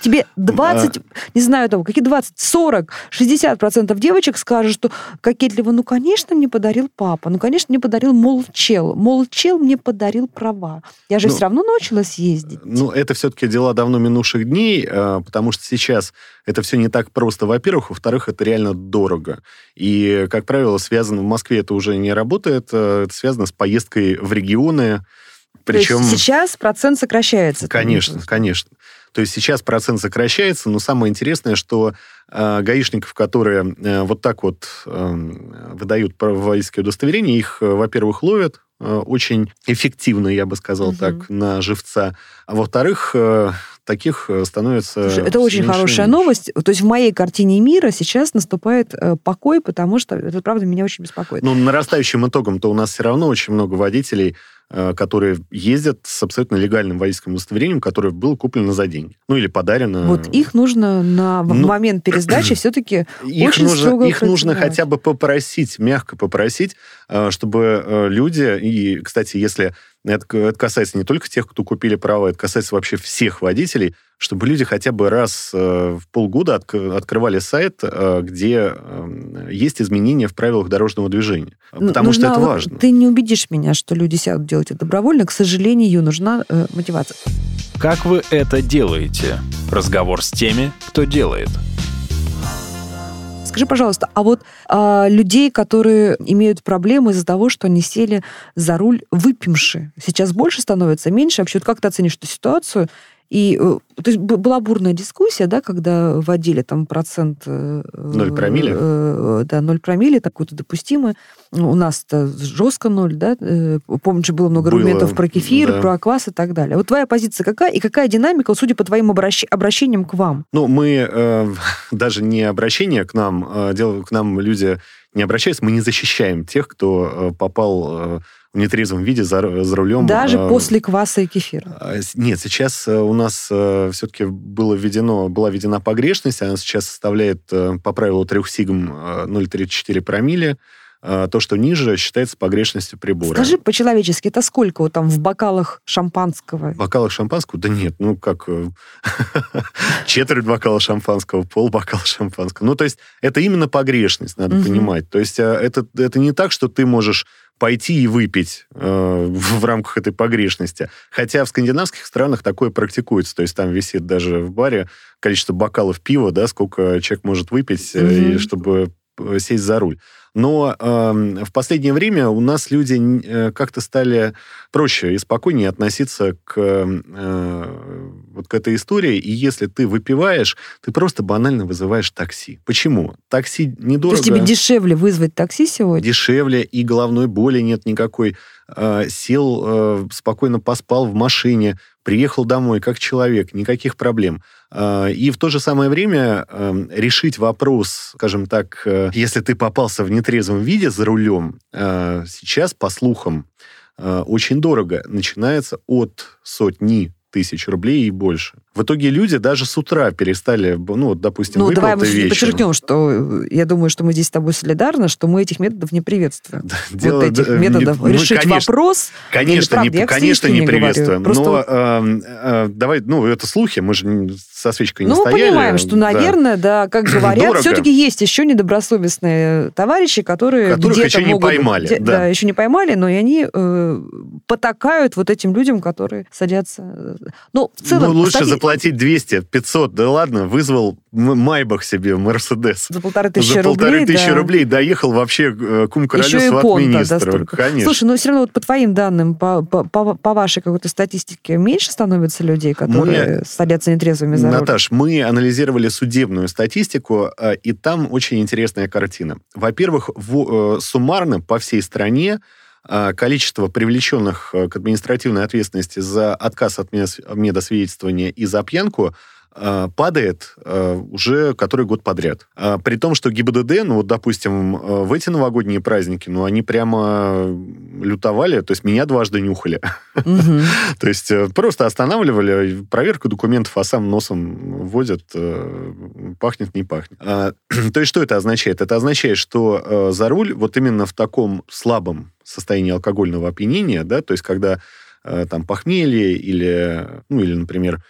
тебе 20, не знаю того, какие 20, 40, 60 процентов девочек скажут, что кокетливо, ну, конечно, мне подарил папа, ну, конечно, мне подарил молчел, молчел мне подарил права. Я же Ну, все равно научилась ездить. Ну, это все-таки дела давно минувших дней, э, потому что сейчас это все не так просто, во-первых. Во-вторых, это реально дорого. И, как правило, связано в Москве это уже не работает, э, это связано с поездкой в регионы. Причем... То есть сейчас процент сокращается. Конечно, конечно. То есть сейчас процент сокращается, но самое интересное, что э, гаишников, которые э, вот так вот э, выдают водительское удостоверение, их, э, во-первых, ловят очень эффективно, я бы сказал угу. так, на живца. А во-вторых, таких становится... Слушай, это очень хорошая новость. То есть в моей картине мира сейчас наступает покой, потому что это, правда, меня очень беспокоит. Ну, нарастающим итогом-то у нас все равно очень много водителей Э, которые ездят с абсолютно легальным водительским удостоверением, которое было куплено за деньги. Ну, или подарено. Вот их нужно на ну, момент пересдачи все-таки их очень нужно, строго Их нужно хотя бы попросить, мягко попросить, э, чтобы э, люди... И, кстати, если это, это касается не только тех, кто купили право, это касается вообще всех водителей, чтобы люди хотя бы раз э, в полгода от, открывали сайт, э, где э, есть изменения в правилах дорожного движения. Потому нужна, что это важно. Ты не убедишь меня, что люди сядут делать это добровольно. К сожалению, нужна э, мотивация. Как вы это делаете? Разговор с теми, кто делает. Скажи, пожалуйста, а вот а, людей, которые имеют проблемы из-за того, что они сели за руль выпивши, сейчас больше становится, меньше? Вообще, вот как ты оценишь эту ситуацию? И э, то есть была бурная дискуссия, да, когда вводили там процент... Э, ноль промилле? Э, да, ноль промилле, такой-то допустимый. У нас-то жестко ноль, да? Помнишь, было много было, аргументов про кефир, да. про квас и так далее. Вот твоя позиция какая? И какая динамика, судя по твоим обращ... обращениям к вам? Ну, мы э, даже не обращение к нам, э, дело, к нам люди не обращаются, мы не защищаем тех, кто э, попал... Э, в нетрезвом виде за, за рулем. Даже э, после кваса и кефира? А, нет, сейчас э, у нас э, все-таки было введено, была введена погрешность, она сейчас составляет э, по правилу 3 сигм 0,34 промилле. То, что ниже, считается погрешностью прибора. Скажи по-человечески, это сколько вот там в бокалах шампанского? В бокалах шампанского? Да нет, ну как... Четверть бокала шампанского, пол бокала шампанского. Ну, то есть это именно погрешность, надо понимать. То есть это, это не так, что ты можешь пойти и выпить э, в рамках этой погрешности. Хотя в скандинавских странах такое практикуется. То есть там висит даже в баре количество бокалов пива, да, сколько человек может выпить, mm-hmm. чтобы э, сесть за руль. Но э, в последнее время у нас люди э, как-то стали проще и спокойнее относиться к, э, вот к этой истории. И если ты выпиваешь, ты просто банально вызываешь такси. Почему? Такси недорого. То есть тебе дешевле вызвать такси сегодня? Дешевле, и головной боли нет никакой. Э, сел, э, спокойно поспал в машине, приехал домой как человек, никаких проблем. А, и в то же самое время эм, решить вопрос, скажем так, э, если ты попался в нетрезвом виде за рулем, э, сейчас, по слухам, очень дорого. Начинается от сотни тысяч рублей и больше. В итоге люди даже с утра перестали, ну, вот, допустим, Ну, давай мы вечером. подчеркнем, что я думаю, что мы здесь с тобой солидарны, что мы этих методов не приветствуем. Да, вот дело, этих да, методов. Не, Решить ну, конечно, вопрос. Конечно, или, правда, не, конечно, не приветствуем. Просто... Но э, э, давай, ну, это слухи, мы же со свечкой не ну, стояли. Ну, понимаем, что, наверное, да, да как говорят, все-таки есть еще недобросовестные товарищи, которые Которых еще не могут, поймали. Где, да. да, еще не поймали, но и они э, потакают вот этим людям, которые садятся. Ну, в целом... Ну, лучше кстати, заплатить 200 500, да ладно, вызвал Майбах себе, Мерседес. За полторы тысячи рублей, За полторы тысячи да. рублей доехал вообще э, кум королевства от министра. Да, Конечно. Слушай, ну все равно вот по твоим данным, по, по, по вашей какой-то статистике, меньше становится людей, которые мы, садятся нетрезвыми за Наташ, руль? мы анализировали судебную статистику, э, и там очень интересная картина. Во-первых, э, суммарно по всей стране количество привлеченных к административной ответственности за отказ от медосвидетельствования и за пьянку Э, падает э, уже который год подряд. А при том, что ГИБДД, ну вот, допустим, э, в эти новогодние праздники, ну, они прямо лютовали, то есть меня дважды нюхали. То есть просто останавливали, проверку документов, а сам носом водят, пахнет, не пахнет. А, то есть что это означает? Это означает, что за руль вот именно в таком слабом состоянии алкогольного опьянения, да, то есть когда там похмелье или, ну, или, например,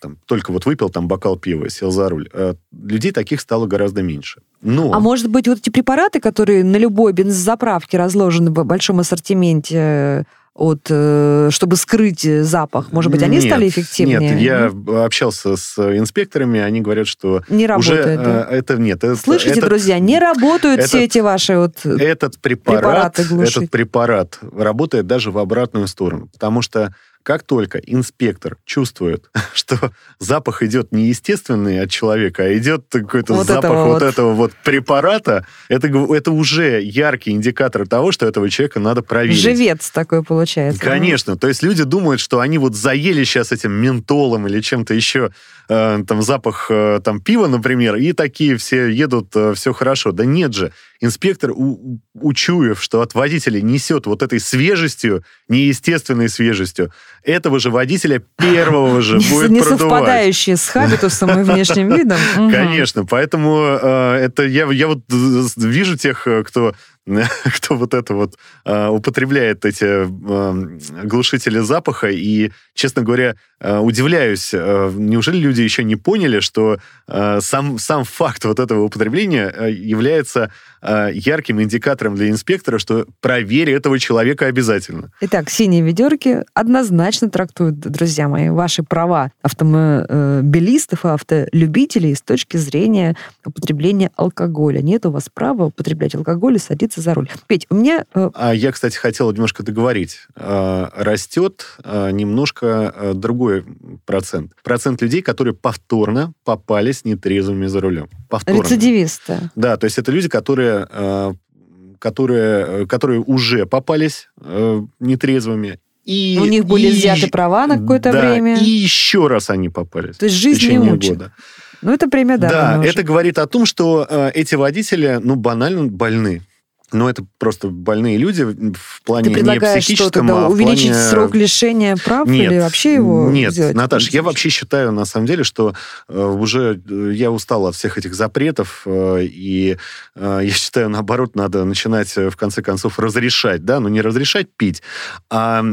там, только вот выпил там бокал пива, сел за руль. Э, людей таких стало гораздо меньше. Но... А может быть, вот эти препараты, которые на любой бензозаправке разложены в большом ассортименте, от, э, чтобы скрыть запах? Может быть, они нет, стали эффективнее? Нет, я общался с инспекторами, они говорят, что не работает. Уже, да? Э, это нет. Это, Слышите, этот, друзья, не работают этот, все эти ваши вот этот препарат, этот препарат работает даже в обратную сторону, потому что Как только инспектор чувствует, что запах идет не естественный от человека, а идет какой-то Вот запах этого вот вот. этого вот препарата, это, это уже яркий индикатор того, что этого человека надо проверить. Живец такой получается. Конечно. То есть люди думают, что они вот заели сейчас этим ментолом или чем-то еще, э, там запах э, там пива, например, и такие все едут, все хорошо. Да нет же. Инспектор, у- учуяв, что от водителя несет вот этой свежестью, неестественной свежестью, этого же водителя первого же будет не продувать. совпадающие с хабитусом и внешним видом. Конечно, поэтому э, это я, я вот э, вижу тех, э, кто кто вот это вот э, употребляет эти э, глушители запаха, и, честно говоря, э, удивляюсь, э, неужели люди еще не поняли, что э, сам, сам факт вот этого употребления э, является э, ярким индикатором для инспектора, что проверь этого человека обязательно. Итак, синие ведерки однозначно трактуют, друзья мои, ваши права автомобилистов и автолюбителей с точки зрения употребления алкоголя. Нет у вас права употреблять алкоголь и садиться за руль. Петь, у меня... э, А я, кстати, хотел немножко договорить. Э, Растет немножко другой процент. Процент людей, которые повторно попались нетрезвыми за рулем. Повторно. рецидивисты. Да, то есть это люди, которые, э, которые, э, которые уже попались э, нетрезвыми. И, У них были и- взяты права на какое-то да, время. И еще раз они попались. То есть в жизнь не учит. года. Ну, это премия Да, уже. это говорит о том, что э, эти водители, ну, банально больны. Но это просто больные люди в плане Ты не предлагаешь что психическом, тогда? а в Увеличить плане... срок лишения прав Нет, или вообще его Нет, сделать? Наташ, я вообще считаю, на самом деле, что э, уже э, я устал от всех этих запретов, э, и я считаю, наоборот, надо начинать, в конце концов, разрешать, да, но не разрешать пить, а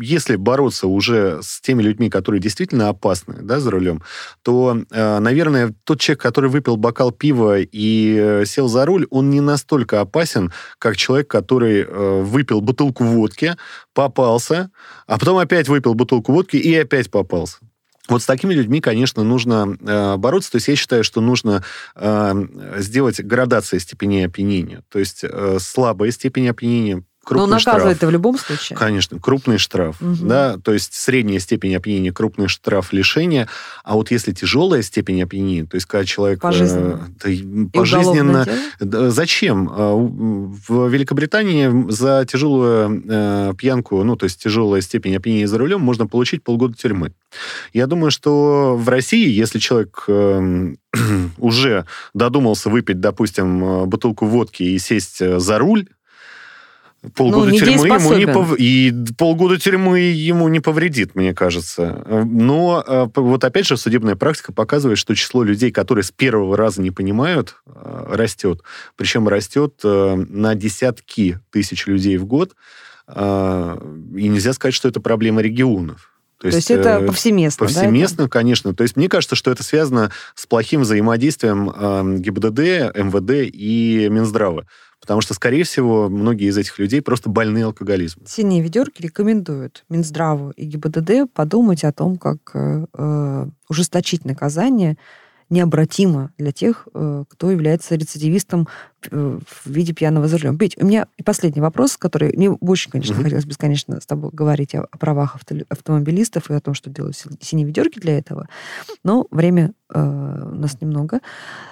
если бороться уже с теми людьми, которые действительно опасны, да, за рулем, то, наверное, тот человек, который выпил бокал пива и сел за руль, он не настолько опасен, как человек, который э, выпил бутылку водки, попался, а потом опять выпил бутылку водки и опять попался. Вот с такими людьми, конечно, нужно э, бороться. То есть я считаю, что нужно э, сделать градации степени опьянения. То есть э, слабая степень опьянения, Но крупный штраф. наказывает-то в любом случае. Конечно, крупный штраф, Мгм. да, то есть средняя степень опьянения, крупный штраф лишения, а вот если тяжелая степень опьянения, то есть когда человек... э, Пожизненно. уголовное пожизненно... Да, Зачем? А, В Великобритании за тяжелую э, пьянку, ну, то есть тяжелая степень опьянения за рулем, можно получить полгода тюрьмы. Я думаю, что в России, если человек эм, уже додумался выпить, допустим, э, бутылку водки и сесть э, за руль, полгода тюрьмы ему не пов- и полгода тюрьмы ему не повредит, мне кажется. Но п- вот опять же судебная практика показывает, что число людей, которые с первого раза не понимают, э, растет. Причем растет э, на десятки тысяч людей в год. Э, И нельзя сказать, что это проблема регионов. То есть это э, повсеместно, да, это? Повсеместно, конечно. То есть мне кажется, что это связано с плохим взаимодействием ГИБДД, МВД и Минздрава. Потому что, скорее всего, многие из этих людей просто больны алкоголизмом. Синие ведерки рекомендуют Минздраву и ГИБДД подумать о том, как э, э, ужесточить наказание необратимо для тех, э, кто является рецидивистом э, в виде пьяного за рулем. Петь, у меня и последний вопрос, который мне очень, конечно, Мгм. хотелось бесконечно с тобой говорить о, о правах авто- автомобилистов и о том, что делают си- синие ведерки для этого, но время э, у нас немного.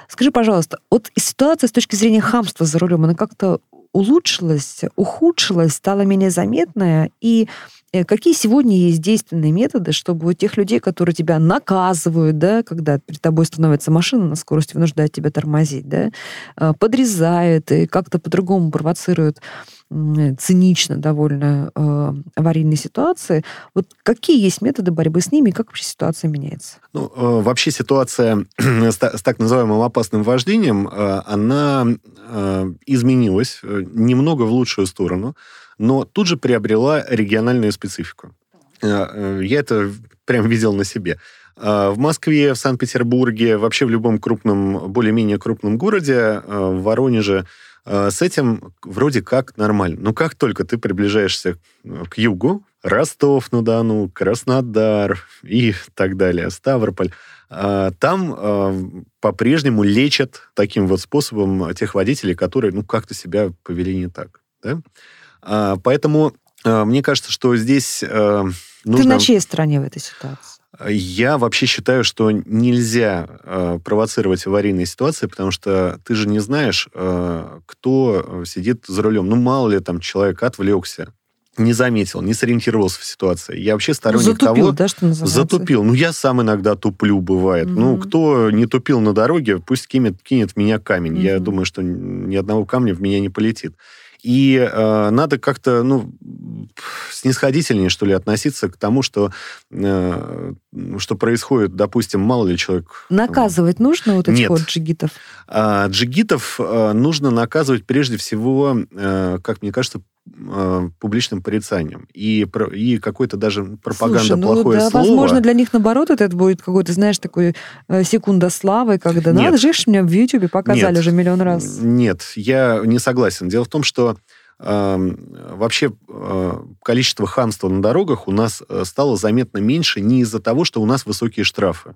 Скажи, пожалуйста, вот ситуация с точки зрения хамства за рулем, она как-то улучшилась, ухудшилась, стала менее заметная? И э, какие сегодня есть действенные методы, чтобы у тех людей, которые тебя наказывают, да, когда перед тобой становится машина на скорости, вынуждает тебя тормозить, да, э, подрезает и как-то по-другому провоцирует цинично довольно э, аварийные ситуации. Вот какие есть методы борьбы с ними и как вообще ситуация меняется? Ну, э, вообще ситуация с, та- с так называемым опасным вождением, э, она э, изменилась немного в лучшую сторону, но тут же приобрела региональную специфику. Я это прям видел на себе. В Москве, в Санкт-Петербурге, вообще в любом крупном, более-менее крупном городе, в Воронеже, с этим вроде как нормально. Но как только ты приближаешься э, к югу, Ростов-на-Дону, Краснодар и так далее, Ставрополь, а, там а, по-прежнему лечат таким вот способом тех водителей, которые, ну, как-то себя повели не так. Да? А, Поэтому э, мне кажется, что здесь э, нужно... Ты на чьей стороне в этой ситуации? Я вообще считаю, что нельзя э, провоцировать аварийные ситуации, потому что ты же не знаешь, э, кто сидит за рулем. Ну, мало ли там человек отвлекся, не заметил, не сориентировался в ситуации. Я вообще сторонник Затупил, того... да, что называется? Затупил. Ну, я сам иногда туплю, бывает. Мгм. Ну, кто не тупил на дороге, пусть кинет, кинет в меня камень. Я Мгм. думаю, что ни одного камня в меня не полетит. И э, надо как-то, ну, снисходительнее, что ли, относиться к тому, что, э, что происходит, допустим, мало ли человек... Наказывать нужно вот этих Нет. вот джигитов? а джигитов э, нужно наказывать прежде всего, э, как мне кажется, э, публичным порицанием. И, и какой-то даже пропаганда Слушай, ну плохое да, слово. возможно, для них, наоборот, это будет какой-то, знаешь, такой э, секунда славы, когда Нет. надо же, мне в Ютьюбе показали Нет. уже миллион раз. Нет, я не согласен. Дело в том, что э, вообще э, количество хамства на дорогах у нас э, стало заметно меньше не из-за того, что у нас высокие штрафы.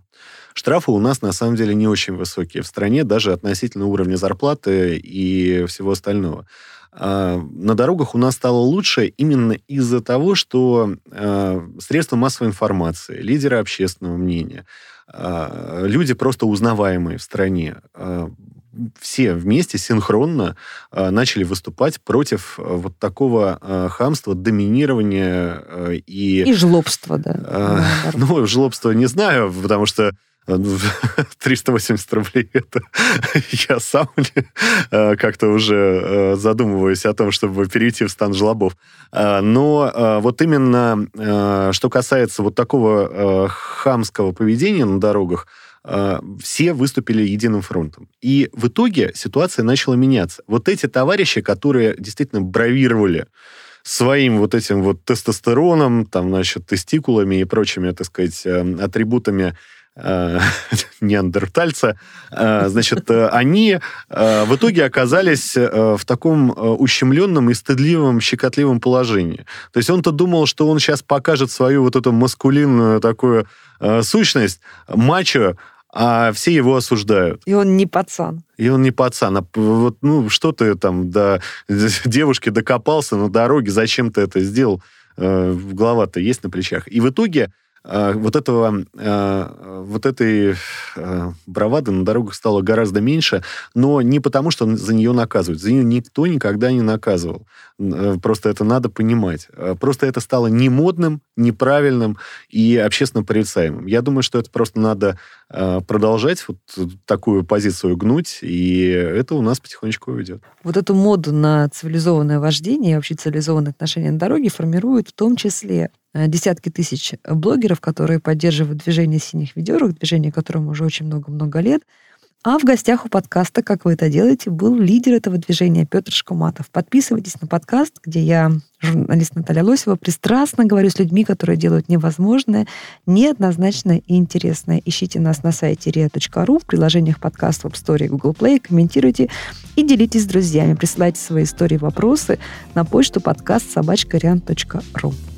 Штрафы у нас на самом деле не очень высокие в стране, даже относительно уровня зарплаты и всего остального. А, На дорогах у нас стало лучше именно из-за того, что э, средства массовой информации, лидеры общественного мнения, а, люди просто узнаваемые в стране, а, все вместе синхронно а, начали выступать против а, вот такого а, хамства, доминирования а, и... И жлобство, да. а, ну, жлобство не знаю, потому что а, 380 рублей это я сам э, как-то уже э, задумываюсь о том, чтобы перейти в стан жлобов. Но э, вот именно э, что касается вот такого э, хамского поведения на дорогах, э, все выступили единым фронтом. И в итоге ситуация начала меняться. Вот эти товарищи, которые действительно бравировали своим вот этим вот тестостероном, там, значит, тестикулами и прочими, так сказать, э, атрибутами э, неандертальца, э, значит, э, они э, в итоге оказались э, в таком э, ущемленном и стыдливом, щекотливом положении. То есть он-то думал, что он сейчас покажет свою вот эту маскулинную такую э, сущность, мачо, а все его осуждают. И он не пацан. И он не пацан. А вот, ну, что ты там до девушки докопался на дороге, зачем ты это сделал? Э, Голова-то есть на плечах. И в итоге э, вот этого, э, вот этой э, бравады на дорогах стало гораздо меньше, но не потому, что за нее наказывают. За нее никто никогда не наказывал. Э, Просто это надо понимать. Просто это стало немодным, неправильным и общественно порицаемым. Я думаю, что это просто надо продолжать вот такую позицию гнуть, и это у нас потихонечку уйдет. Вот эту моду на цивилизованное вождение и вообще цивилизованные отношения на дороге формируют в том числе десятки тысяч блогеров, которые поддерживают движение синих ведерок, движение которому уже очень много-много лет. А в гостях у подкаста «Как вы это делаете» был лидер этого движения Петр Шкуматов. Подписывайтесь на подкаст, где я, журналист Наталья Лосева, пристрастно говорю с людьми, которые делают невозможное, неоднозначное и интересное. Ищите нас на сайте ria.ru, в приложениях подкаст в App Store и Google Play, комментируйте и делитесь с друзьями. Присылайте свои истории, вопросы на почту подкаст собачка.ру.